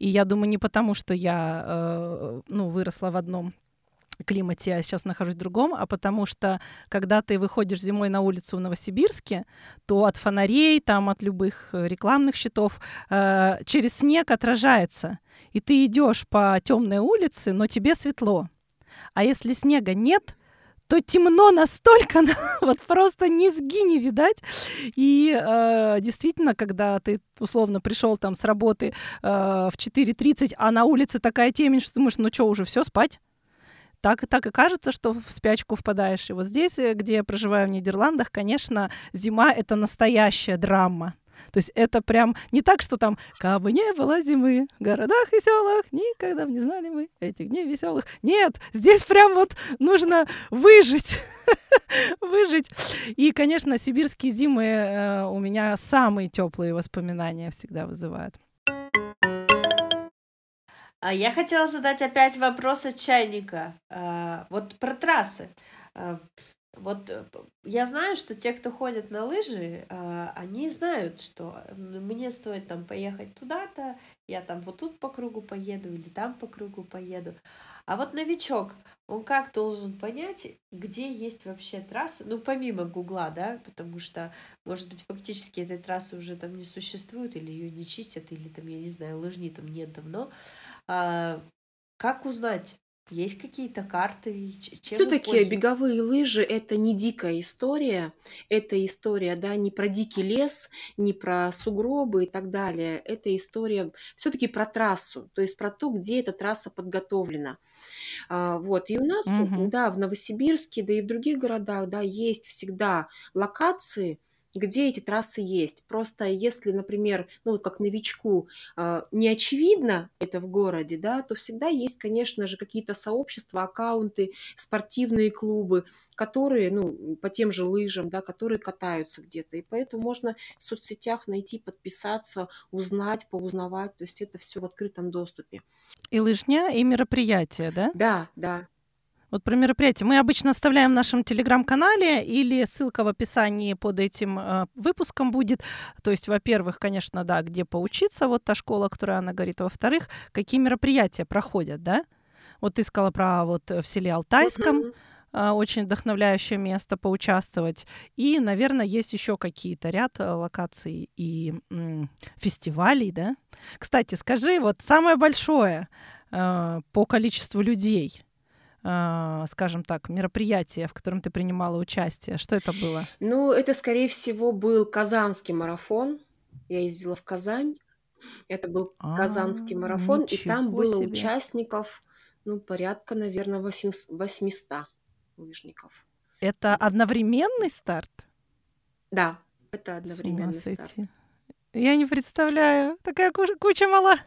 И я думаю, не потому, что я э, ну, выросла в одном климате, а сейчас нахожусь в другом, а потому что когда ты выходишь зимой на улицу в Новосибирске, то от фонарей, там от любых э, рекламных щитов э, через снег отражается. И ты идешь по темной улице, но тебе светло. А если снега нет, то темно настолько, (laughs) вот просто низги не видать. И э, действительно, когда ты условно пришел там с работы э, в 4.30, а на улице такая темень, что думаешь, ну что, уже все, спать? Так, так и кажется, что в спячку впадаешь. И вот здесь, э, где я проживаю в Нидерландах, конечно, зима — это настоящая драма. То есть это прям не так, что там «Кабы не было зимы, в городах и селах никогда не знали мы этих дней веселых». Нет, здесь прям вот нужно выжить. (laughs) выжить. И, конечно, сибирские зимы э, у меня самые теплые воспоминания всегда вызывают. А я хотела задать опять вопрос от чайника. А, вот про трассы. Вот э, я знаю, что те, кто ходят на лыжи, а, они знают, что мне стоит там поехать туда-то, я там вот тут по кругу поеду или там по кругу поеду. А вот новичок, он как должен понять, где есть вообще трассы? Ну, помимо Гугла, да, потому что, может быть, фактически этой трассы уже там не существует, или ее не чистят, или там, я не знаю, лыжни там нет давно. А, как узнать? Есть какие-то карты? Все-таки беговые лыжи это не дикая история, это история, да, не про дикий лес, не про сугробы и так далее. Это история все-таки про трассу, то есть про то, где эта трасса подготовлена. А, Вот. И у нас, Мгм. да, в Новосибирске, да и в других городах, да, есть всегда локации, где эти трассы есть. Просто если, например, ну вот как новичку а, не очевидно это в городе, да, то всегда есть, конечно же, какие-то сообщества, аккаунты, спортивные клубы, которые, ну, по тем же лыжам, да, которые катаются где-то. И поэтому можно в соцсетях найти, подписаться, узнать, поузнавать. То есть это все в открытом доступе. И лыжня, и мероприятия, да? Да, да. Вот про мероприятия. Мы обычно оставляем в нашем телеграм-канале или ссылка в описании под этим э, выпуском будет. То есть, во-первых, конечно, да, где поучиться, вот та школа, которая она говорит, во-вторых, какие мероприятия проходят, да? Вот ты сказала про вот э, в селе Алтайском, а, очень вдохновляющее место поучаствовать. И, наверное, есть еще какие-то ряд э, локаций и м, фестивалей, да? Кстати, скажи, вот самое большое э, по количеству людей, скажем так, мероприятие, в котором ты принимала участие, что это было? Ну, это, скорее всего, был Казанский марафон. Я ездила в Казань. Это был А, Казанский марафон, и там было себе. участников, ну, порядка, наверное, 800 лыжников. Это одновременный старт? Да, это одновременный старт. Я не представляю. Такая куча, куча мала.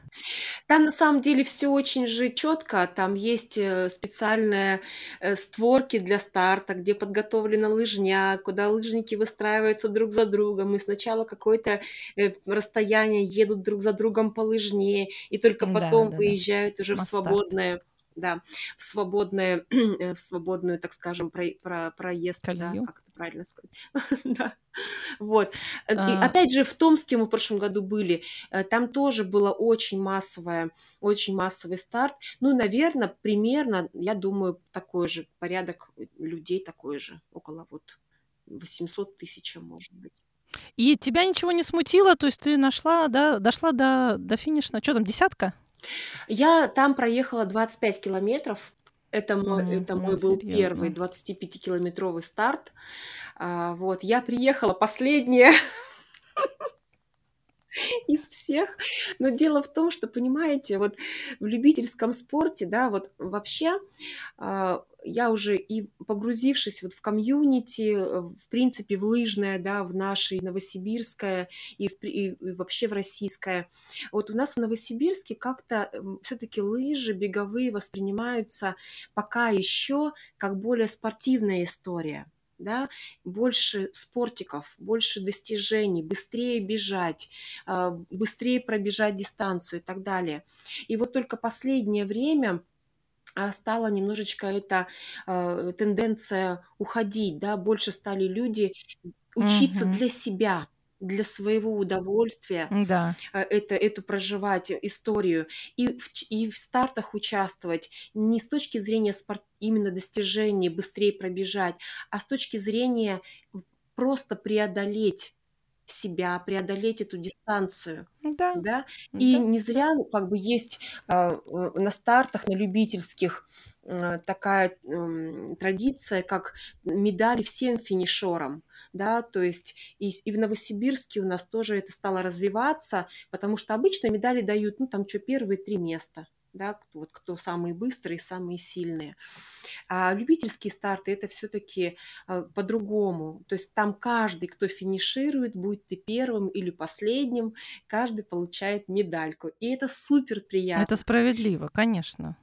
Там на самом деле все очень же четко. Там есть э, специальные э, створки для старта, где подготовлена лыжня, куда лыжники выстраиваются друг за другом. И сначала какое-то э, расстояние едут друг за другом по лыжне, и только Да, потом да, да. выезжают уже в Масс-старт. свободное, да, в свободное, (clears throat) в свободную, так скажем, про, про- проезд, да, Колею. как это правильно сказать, (laughs) да. Вот. Э, И А. опять же, в Томске мы в прошлом году были, э, там тоже было очень массовое, очень массовый старт. Ну, наверное, примерно, я думаю, такой же порядок людей, такой же, около вот 800 тысяч, может быть. И тебя ничего не смутило, то есть ты нашла, да, дошла до, до финишной, что там, десятка? Я там проехала 25 километров. Это мой, М, это мой ну, был первый серьезно. 25-километровый старт. А, вот, я приехала последняя (laughs) из всех. Но дело в том, что, понимаете, вот в любительском спорте, да, вот вообще а, я уже и погрузившись вот в комьюнити, э, в принципе, в лыжное, да, в нашей новосибирское и, в, и вообще в российское, вот у нас в Новосибирске как-то все-таки лыжи беговые воспринимаются пока еще как более спортивная история да, больше спортиков, больше достижений, быстрее бежать, а, быстрее пробежать дистанцию и так далее. И вот только последнее время стала немножечко эта э, тенденция уходить, да, больше стали люди учиться Мгм. для себя, для своего удовольствия Да. э, это, эту проживать историю и в, и в стартах участвовать не с точки зрения спорт, именно достижений, быстрее пробежать, а с точки зрения просто преодолеть себя, преодолеть эту дистанцию, Да, да. И да. не зря, как бы есть э, на стартах, на любительских э, такая м, традиция, как медали всем финишерам, да, то есть и, и в Новосибирске у нас тоже это стало развиваться, потому что обычно медали дают, ну, там, что, первые три места, да, кто, вот кто самые быстрые, самые сильные. А любительские старты это все-таки а, по-другому. То есть там каждый, кто финиширует, будь ты первым или последним, каждый получает медальку. И это супер Это приятно. справедливо, конечно.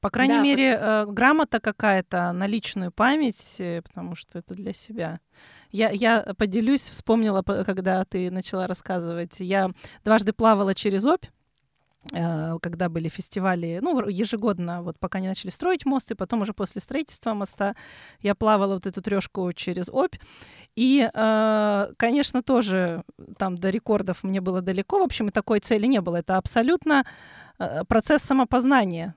По крайней Да, мере, э, грамота какая-то на личную память, э, потому что это для себя. Я, я поделюсь, вспомнила, когда ты начала рассказывать. Я дважды плавала через Обь, когда были фестивали, ну, ежегодно, вот пока не начали строить мост, и потом уже после строительства моста я плавала вот эту трешку через Обь. И, э, конечно, тоже там до рекордов мне было далеко. В общем, и такой цели не было. Это абсолютно э, процесс самопознания.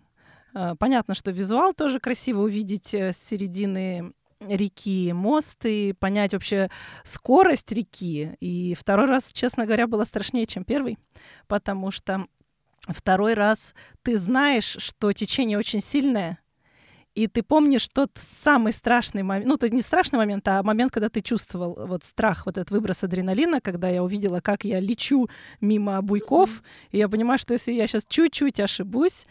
Э, Понятно, что визуал тоже красиво увидеть э, с середины реки мост и понять вообще скорость реки. И второй раз, честно говоря, было страшнее, чем первый, потому что второй раз ты знаешь, что течение очень сильное, и ты помнишь тот самый страшный момент, ну, то не страшный момент, а момент, когда ты чувствовал вот страх, вот этот выброс адреналина, когда я увидела, как я лечу мимо буйков, и я понимаю, что если я сейчас чуть-чуть ошибусь,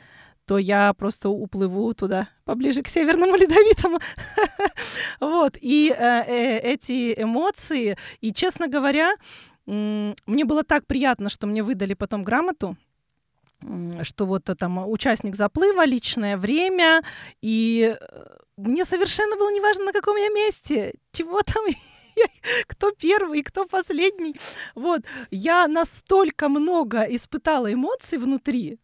то я просто уплыву туда, поближе к Северному Ледовитому. (laughs) Вот, и э, э, эти эмоции, и, честно говоря, мне было так приятно, что мне выдали потом грамоту, что вот э, там участник заплыва, личное время, и э, мне совершенно было неважно, на каком я месте, чего там, (laughs) кто первый, кто последний. Вот, я настолько много испытала эмоций внутри,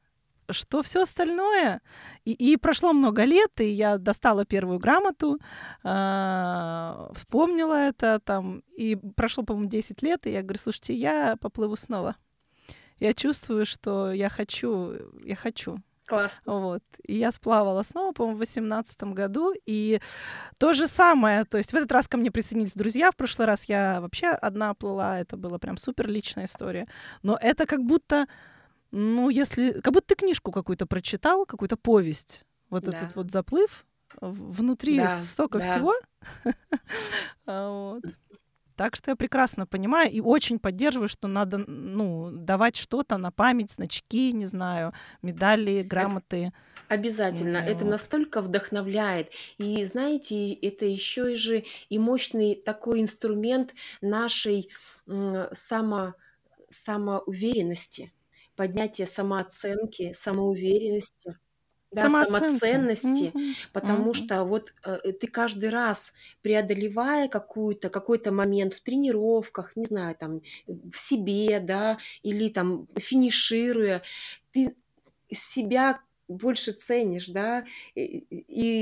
что все остальное. И, и прошло много лет, и я достала первую грамоту, а, вспомнила это там, и прошло, по-моему, 10 лет, и я говорю, слушайте, я поплыву снова. Я чувствую, что я хочу, я хочу. Классно. Вот. И я сплавала снова, по-моему, в 2018 году. И то же самое. То есть в этот раз ко мне присоединились друзья. В прошлый раз я вообще одна плыла. Это была прям супер личная история. Но это как будто, ну, если... Как будто ты книжку какую-то прочитал, какую-то повесть. Вот Да. этот вот заплыв. Внутри Да, столько да. всего. (laughs) А, вот. Так что я прекрасно понимаю и очень поддерживаю, что надо, ну, давать что-то на память, значки, не знаю, медали, грамоты. Обязательно. М, Это вот. настолько вдохновляет. И знаете, это еще и же и мощный такой инструмент нашей само, самоуверенности, поднятия самооценки, самоуверенности, да, Самооценки. самоценности, Мгм. потому Мгм. что вот э, ты каждый раз преодолевая какую-то какой-то момент в тренировках, не знаю, там в себе, да, или там финишируя, ты себя больше ценишь, да, и,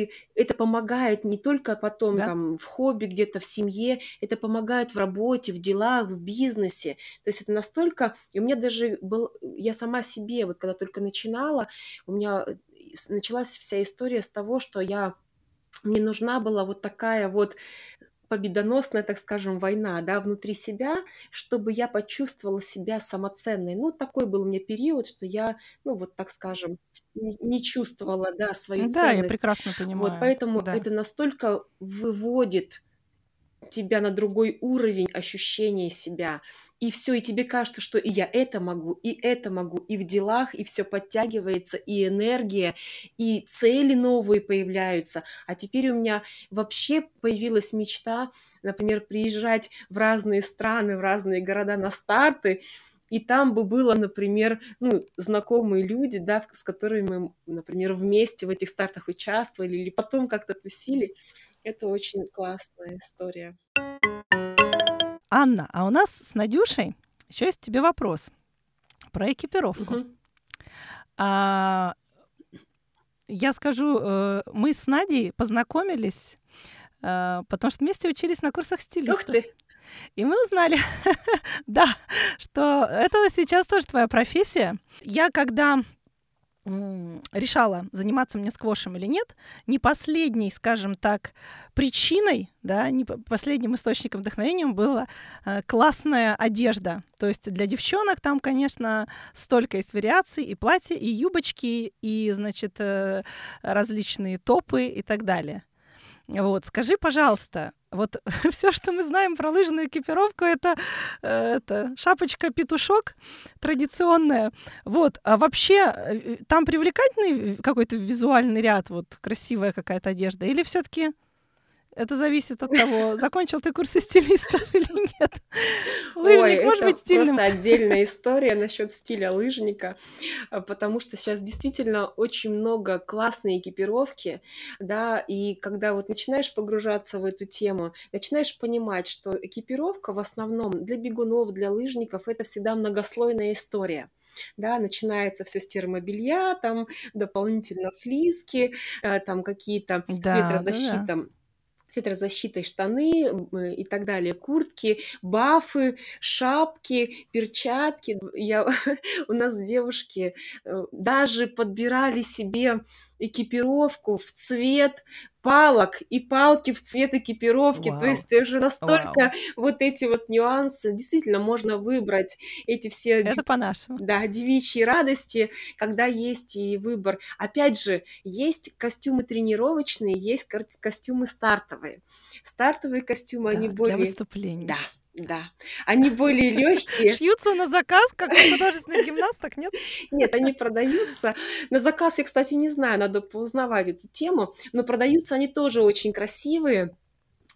и это помогает не только потом Да. там в хобби, где-то в семье, это помогает в работе, в делах, в бизнесе. То есть это настолько... И у меня даже был... Я сама себе, вот когда только начинала, у меня началась вся история с того, что я... Мне нужна была вот такая вот победоносная, так скажем, война, да, внутри себя, чтобы я почувствовала себя самоценной. Ну, такой был мне период, что я, ну, вот так скажем, не чувствовала, да, свою да, ценность. я прекрасно понимаю. Вот, поэтому да. это настолько выводит тебя на другой уровень ощущения себя. И все, и тебе кажется, что и я это могу, и это могу, и в делах, и все подтягивается, и энергия, и цели новые появляются. А теперь у меня вообще появилась мечта, например, приезжать в разные страны, в разные города на старты, и там бы было, например, ну, знакомые люди, да, с которыми мы, например, вместе в этих стартах участвовали или потом как-то тусили. Это очень классная история. Анна, а у нас с Надюшей еще есть тебе вопрос про экипировку. Угу. А, я скажу, э, мы с Надей познакомились, э, потому что вместе учились на курсах стилистов. Ух ты! И мы узнали, (laughs) да, что это сейчас тоже твоя профессия. Я когда решала, заниматься мне сквошем или нет, не последней, скажем так, причиной, да, не последним источником вдохновения была э, классная одежда. То есть для девчонок там, конечно, столько есть вариаций, и платья, и юбочки, и, значит, э, различные топы и так далее. Вот, скажи, пожалуйста, вот (laughs) все, что мы знаем про лыжную экипировку, это, э, это шапочка-петушок традиционная. Вот, а вообще э, там привлекательный какой-то визуальный ряд, вот красивая какая-то одежда, или все-таки это зависит от того, (laughs) закончил ты курсы стилистов или (laughs) нет. Лыжник Ой, может это быть стильным. просто отдельная (laughs) история насчет стиля лыжника, а, потому что сейчас действительно очень много классной экипировки, да, и когда вот начинаешь погружаться в эту тему, начинаешь понимать, что экипировка в основном для бегунов, для лыжников это всегда многослойная история да, начинается все с термобелья, там дополнительно флиски, э, там какие-то да, цветозащита, да, да с ветрозащитой штаны и так далее, куртки, бафы, шапки, перчатки. Я, (laughs) у нас девушки э, даже подбирали себе экипировку в цвет палок и палки в цвет экипировки. Вау. То есть уже настолько Вау. вот эти вот нюансы. Действительно, можно выбрать эти все... Это по-нашему. Да, девичьи радости, когда есть и выбор. Опять же, есть костюмы тренировочные, есть костюмы стартовые. Стартовые костюмы, да, они более... Для выступлений. Да, да, они более (laughs) легкие. Шьются на заказ, как у художественных гимнасток, нет? (laughs) Нет, они продаются. На заказ я, кстати, не знаю, надо поузнавать эту тему, но продаются они тоже очень красивые,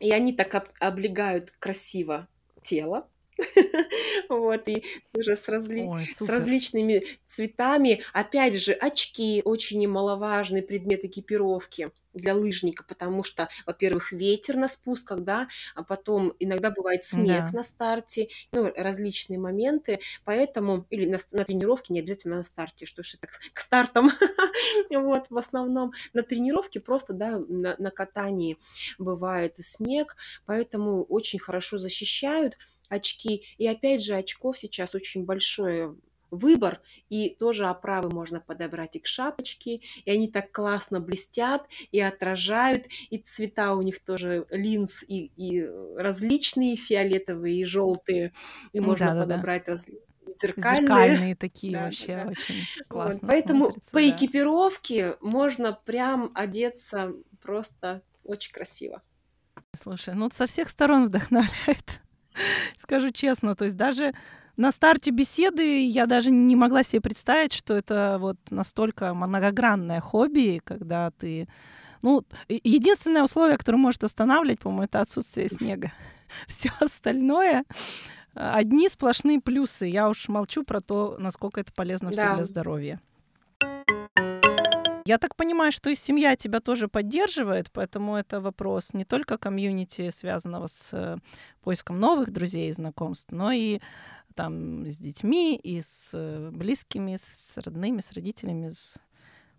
и они так облегают красиво тело, (laughs) Вот, и тоже с, разли... Ой, с различными цветами. Опять же, очки очень немаловажный предмет экипировки для лыжника, потому что, во-первых, ветер на спусках, да, а потом иногда бывает снег да. на старте, ну, различные моменты, поэтому, или на, на тренировке, не обязательно на старте, что ж это к стартам, (laughs) вот, в основном на тренировке просто, да, на, на катании бывает снег, поэтому очень хорошо защищают, очки. И опять же, очков сейчас очень большой выбор, и тоже оправы можно подобрать и к шапочке, и они так классно блестят и отражают, и цвета у них тоже линз и, и различные, фиолетовые и желтые, и можно да, подобрать да. различные зеркальные. Зеркальные такие (laughs) да, вообще да. очень классно вот, Поэтому смотрится, по да. экипировке можно прям одеться просто очень красиво. Слушай, ну со всех сторон вдохновляет. (laughs) Скажу честно, то есть даже на старте беседы я даже не могла себе представить, что это вот настолько многогранное хобби, когда ты... Ну, единственное условие, которое может останавливать, по-моему, это отсутствие снега. (laughs) Все остальное одни сплошные плюсы. Я уж молчу про то, насколько это полезно все да. для здоровья. Я так понимаю, что и семья тебя тоже поддерживает, поэтому это вопрос не только комьюнити, связанного с э, поиском новых друзей и знакомств, но и там с детьми, и с э, близкими, с родными, с родителями, с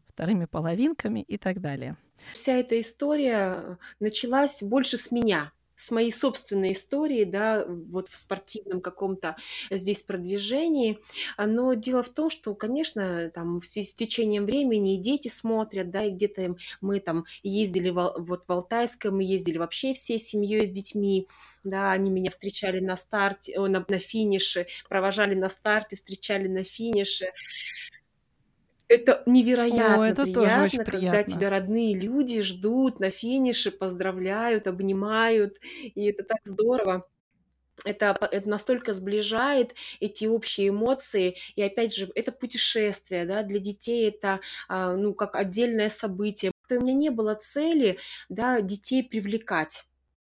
вторыми половинками и так далее. Вся эта история началась больше с меня. С моей собственной историей, да, вот в спортивном каком-то здесь продвижении. А, но дело в том, что, конечно, там с течением времени и дети смотрят, да, и где-то мы там ездили в, вот в Алтайское, мы ездили вообще всей семьей с детьми, да, они меня встречали на старте, на, на финише, провожали на старте, встречали на финише. Это невероятно О, это тоже очень приятно, когда тебя приятно. родные люди ждут на финише, поздравляют, обнимают, и это так здорово. Это, это настолько сближает эти общие эмоции, и опять же, это путешествие, да, для детей это, а, ну, как отдельное событие. У меня не было цели, да, детей привлекать.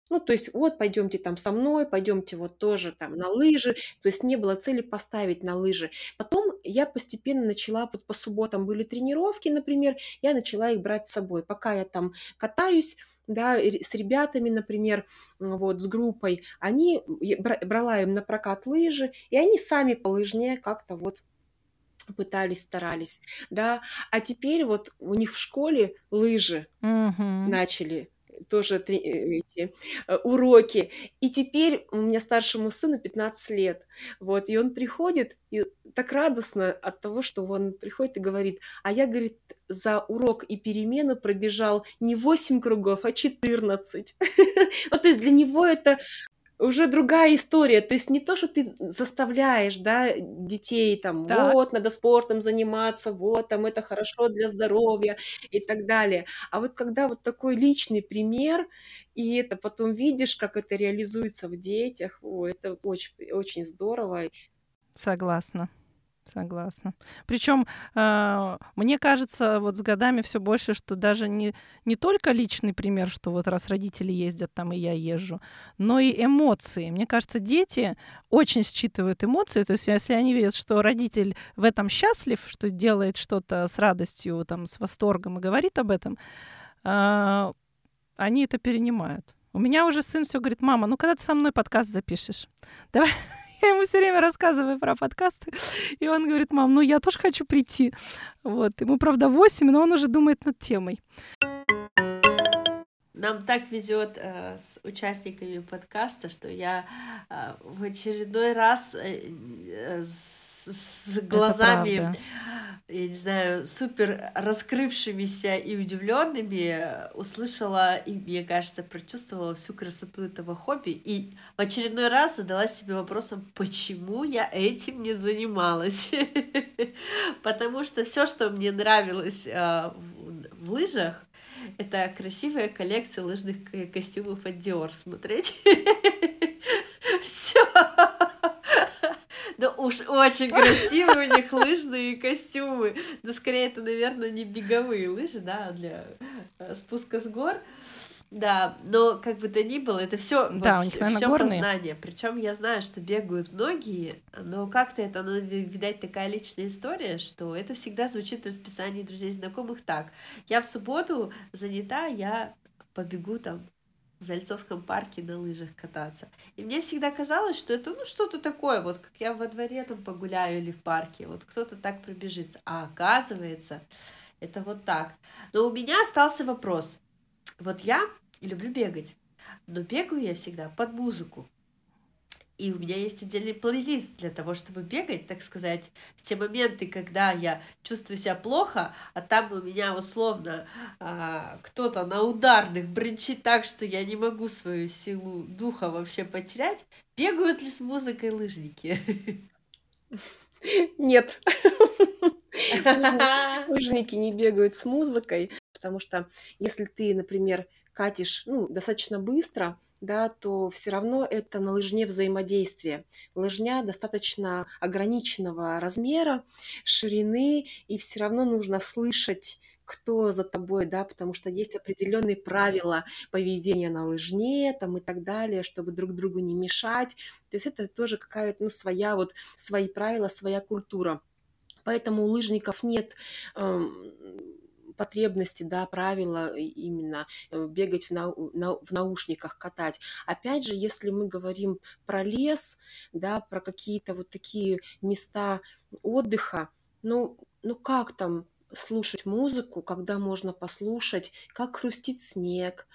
Ну, то есть вот пойдемте там со мной, пойдемте вот тоже там на лыжи. То есть не было цели поставить на лыжи. Потом я постепенно начала, вот по субботам были тренировки, например, я начала их брать с собой. Пока я там катаюсь, да, с ребятами, например, вот, с группой, они, брала им на прокат лыжи, и они сами по лыжне как-то вот пытались, старались, да, а теперь вот у них в школе лыжи Угу. начали тоже э, эти э, уроки. И теперь у меня старшему сыну 15 лет. Вот, и он приходит, и так радостно от того, что он приходит и говорит, а я, говорит, за урок и перемену пробежал не 8 кругов, а 14. Вот, (laughs) то есть для него это уже другая история. То есть не то, что ты заставляешь, да, детей там, Так. вот, надо спортом заниматься, вот, там, это хорошо для здоровья и так далее. А вот когда вот такой личный пример, и это потом видишь, как это реализуется в детях, о, это очень, очень здорово. Согласна. Согласна. Причем э, мне кажется, вот с годами все больше, что даже не, не только личный пример, что вот раз родители ездят там и я езжу, но и эмоции. Мне кажется, дети очень считывают эмоции. То есть если они видят, что родитель в этом счастлив, что делает что-то с радостью, там, с восторгом и говорит об этом, э, они это перенимают. У меня уже сын все говорит, мама, ну когда ты со мной подкаст запишешь? Давай, я ему все время рассказываю про подкасты, (laughs) и он говорит, мам, ну я тоже хочу прийти. Вот. Ему, правда, 8, но он уже думает над темой. Нам так везет э, с участниками подкаста, что я э, в очередной раз э, э, с, с глазами, я не знаю, супер раскрывшимися и удивленными услышала и, мне кажется, прочувствовала всю красоту этого хобби. И в очередной раз задалась себе вопросом, почему я этим не занималась. (laughs) Потому что все, что мне нравилось э, в лыжах, это красивая коллекция лыжных костюмов от Dior смотреть. (laughs) Все. Ну уж очень красивые у них лыжные костюмы. Но скорее это, наверное, не беговые лыжи, да, а для э, спуска с гор. Да, но как бы то ни было, это все да, вот, все познание. Причем я знаю, что бегают многие, но как-то это, ну, видать, такая личная история, что это всегда звучит в расписании друзей знакомых так. Я в субботу занята, я побегу там в Зальцовском парке на лыжах кататься. И мне всегда казалось, что это ну что-то такое, вот как я во дворе там погуляю или в парке, вот кто-то так пробежится. А оказывается, это вот так. Но у меня остался вопрос. Вот я люблю бегать, но бегаю я всегда под музыку. И у меня есть отдельный плейлист для того, чтобы бегать, так сказать, в те моменты, когда я чувствую себя плохо, а там у меня условно а, кто-то на ударных бренчит так, что я не могу свою силу духа вообще потерять. Бегают ли с музыкой лыжники? (laughs) Нет. (laughs) Лыжники не бегают с музыкой, потому что если ты, например, катишь ну, достаточно быстро, да, то все равно это на лыжне взаимодействие. Лыжня достаточно ограниченного размера, ширины, и все равно нужно слышать кто за тобой, да, потому что есть определенные правила поведения на лыжне там и так далее, чтобы друг другу не мешать. То есть это тоже какая-то, ну, своя вот, свои правила, своя культура. Поэтому у лыжников нет эм, потребности, да, правила именно э, бегать в, нау на, в наушниках, катать. Опять же, если мы говорим про лес, да, про какие-то вот такие места отдыха, ну, ну как там слушать музыку, когда можно послушать, как хрустит снег,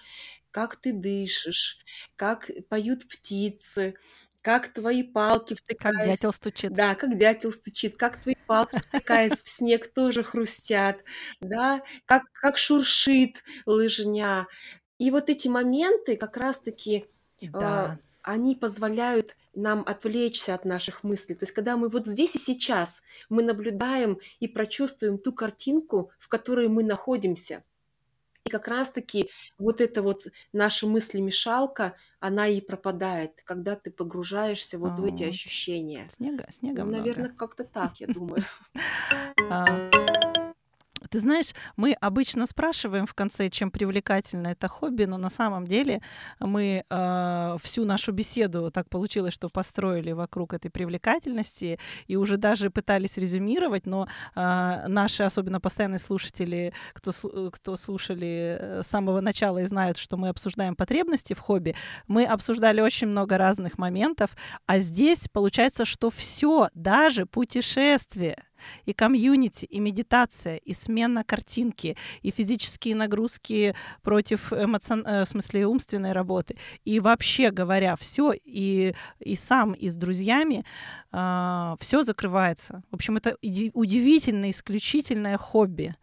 как ты дышишь, как поют птицы, как твои палки Как втыкаясь, дятел стучит. да, как дятел стучит, как твои палки, втыкаясь в снег, тоже хрустят, да, как, как шуршит лыжня. И вот эти моменты как раз-таки а, Да. они позволяют нам отвлечься от наших мыслей. То есть, когда мы вот здесь и сейчас, мы наблюдаем и прочувствуем ту картинку, в которой мы находимся. И как раз-таки вот эта вот наша мысли-мешалка, она и пропадает, когда ты погружаешься вот в эти ощущения. Снега, снега Ну, много. наверное, как-то так, я думаю. (laughs) Ты знаешь, мы обычно спрашиваем в конце, чем привлекательно это хобби, но на самом деле мы э, всю нашу беседу так получилось, что построили вокруг этой привлекательности и уже даже пытались резюмировать, но э, наши, особенно постоянные слушатели, кто, слу- кто слушали э, с самого начала и знают, что мы обсуждаем потребности в хобби, мы обсуждали очень много разных моментов, а здесь получается, что все, даже путешествие, и комьюнити, и медитация, и смена картинки, и физические нагрузки против эмоцион... э, в смысле умственной работы. И вообще говоря, все, и, и сам, и с друзьями, все закрывается. В общем, это удивительное, исключительное хобби,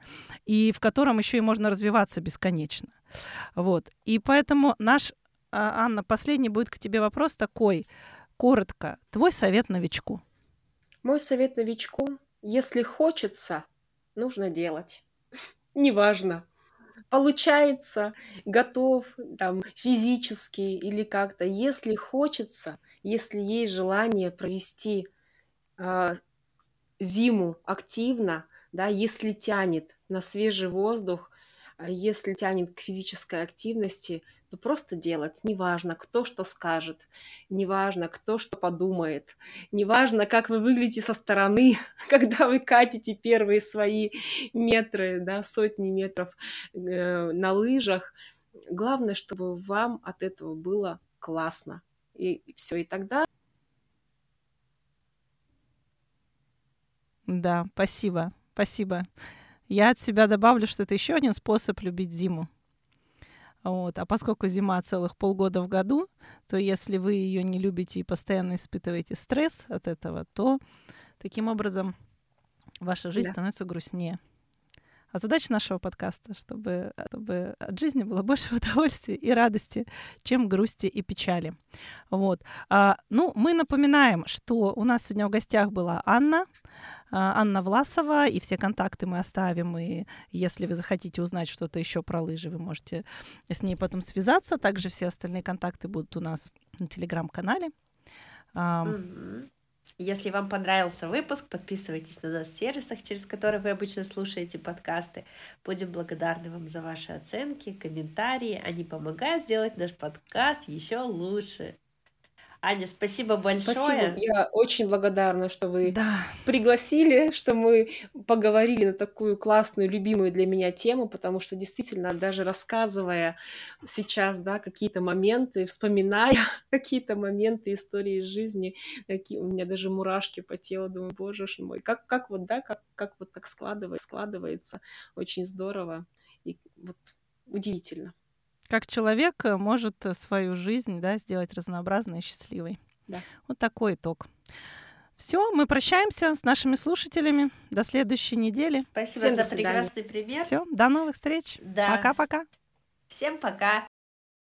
и в котором еще и можно развиваться бесконечно. Вот. И поэтому наш, а, Анна, последний будет к тебе вопрос такой. Коротко, твой совет новичку. Мой совет новичку, если хочется, нужно делать. (laughs) Неважно, получается, готов там физически или как-то. Если хочется, если есть желание провести а, зиму активно, да, если тянет на свежий воздух, если тянет к физической активности, то просто делать. Неважно, кто что скажет, неважно, кто что подумает, неважно, как вы выглядите со стороны, (laughs) когда вы катите первые свои метры, да, сотни метров э, на лыжах. Главное, чтобы вам от этого было классно. И все, и тогда Да, спасибо, спасибо. Я от себя добавлю, что это еще один способ любить зиму. Вот. А поскольку зима целых полгода в году, то если вы ее не любите и постоянно испытываете стресс от этого, то таким образом ваша жизнь Да. становится грустнее. А задача нашего подкаста, чтобы, чтобы от жизни было (laughs) больше удовольствия и радости, чем грусти и печали. Вот. А, ну, мы напоминаем, что у нас сегодня в гостях была Анна, Анна Власова, и все контакты мы оставим, и если вы захотите узнать что-то еще про лыжи, вы можете с ней потом связаться. Также все остальные контакты будут у нас на телеграм-канале. А. Если вам понравился выпуск, подписывайтесь на нас в сервисах, через которые вы обычно слушаете подкасты. Будем благодарны вам за ваши оценки, комментарии. Они помогают сделать наш подкаст еще лучше. Аня, спасибо большое. спасибо. Я очень благодарна, что вы Да, пригласили, что мы поговорили на такую классную, любимую для меня тему, потому что действительно, даже рассказывая сейчас, да, какие-то моменты, вспоминая (laughs) какие-то моменты истории из жизни, такие, у меня даже мурашки по телу, думаю, боже ж мой, как, как вот, да, как, как вот так складывается, складывается, очень здорово и вот удивительно. Как человек э, может э, свою жизнь да, сделать разнообразной и счастливой. Да. Вот такой итог. Все, мы прощаемся с нашими слушателями. До следующей недели. Спасибо Всем за прекрасный пример. Все, до новых встреч. Да. Пока-пока. Всем пока.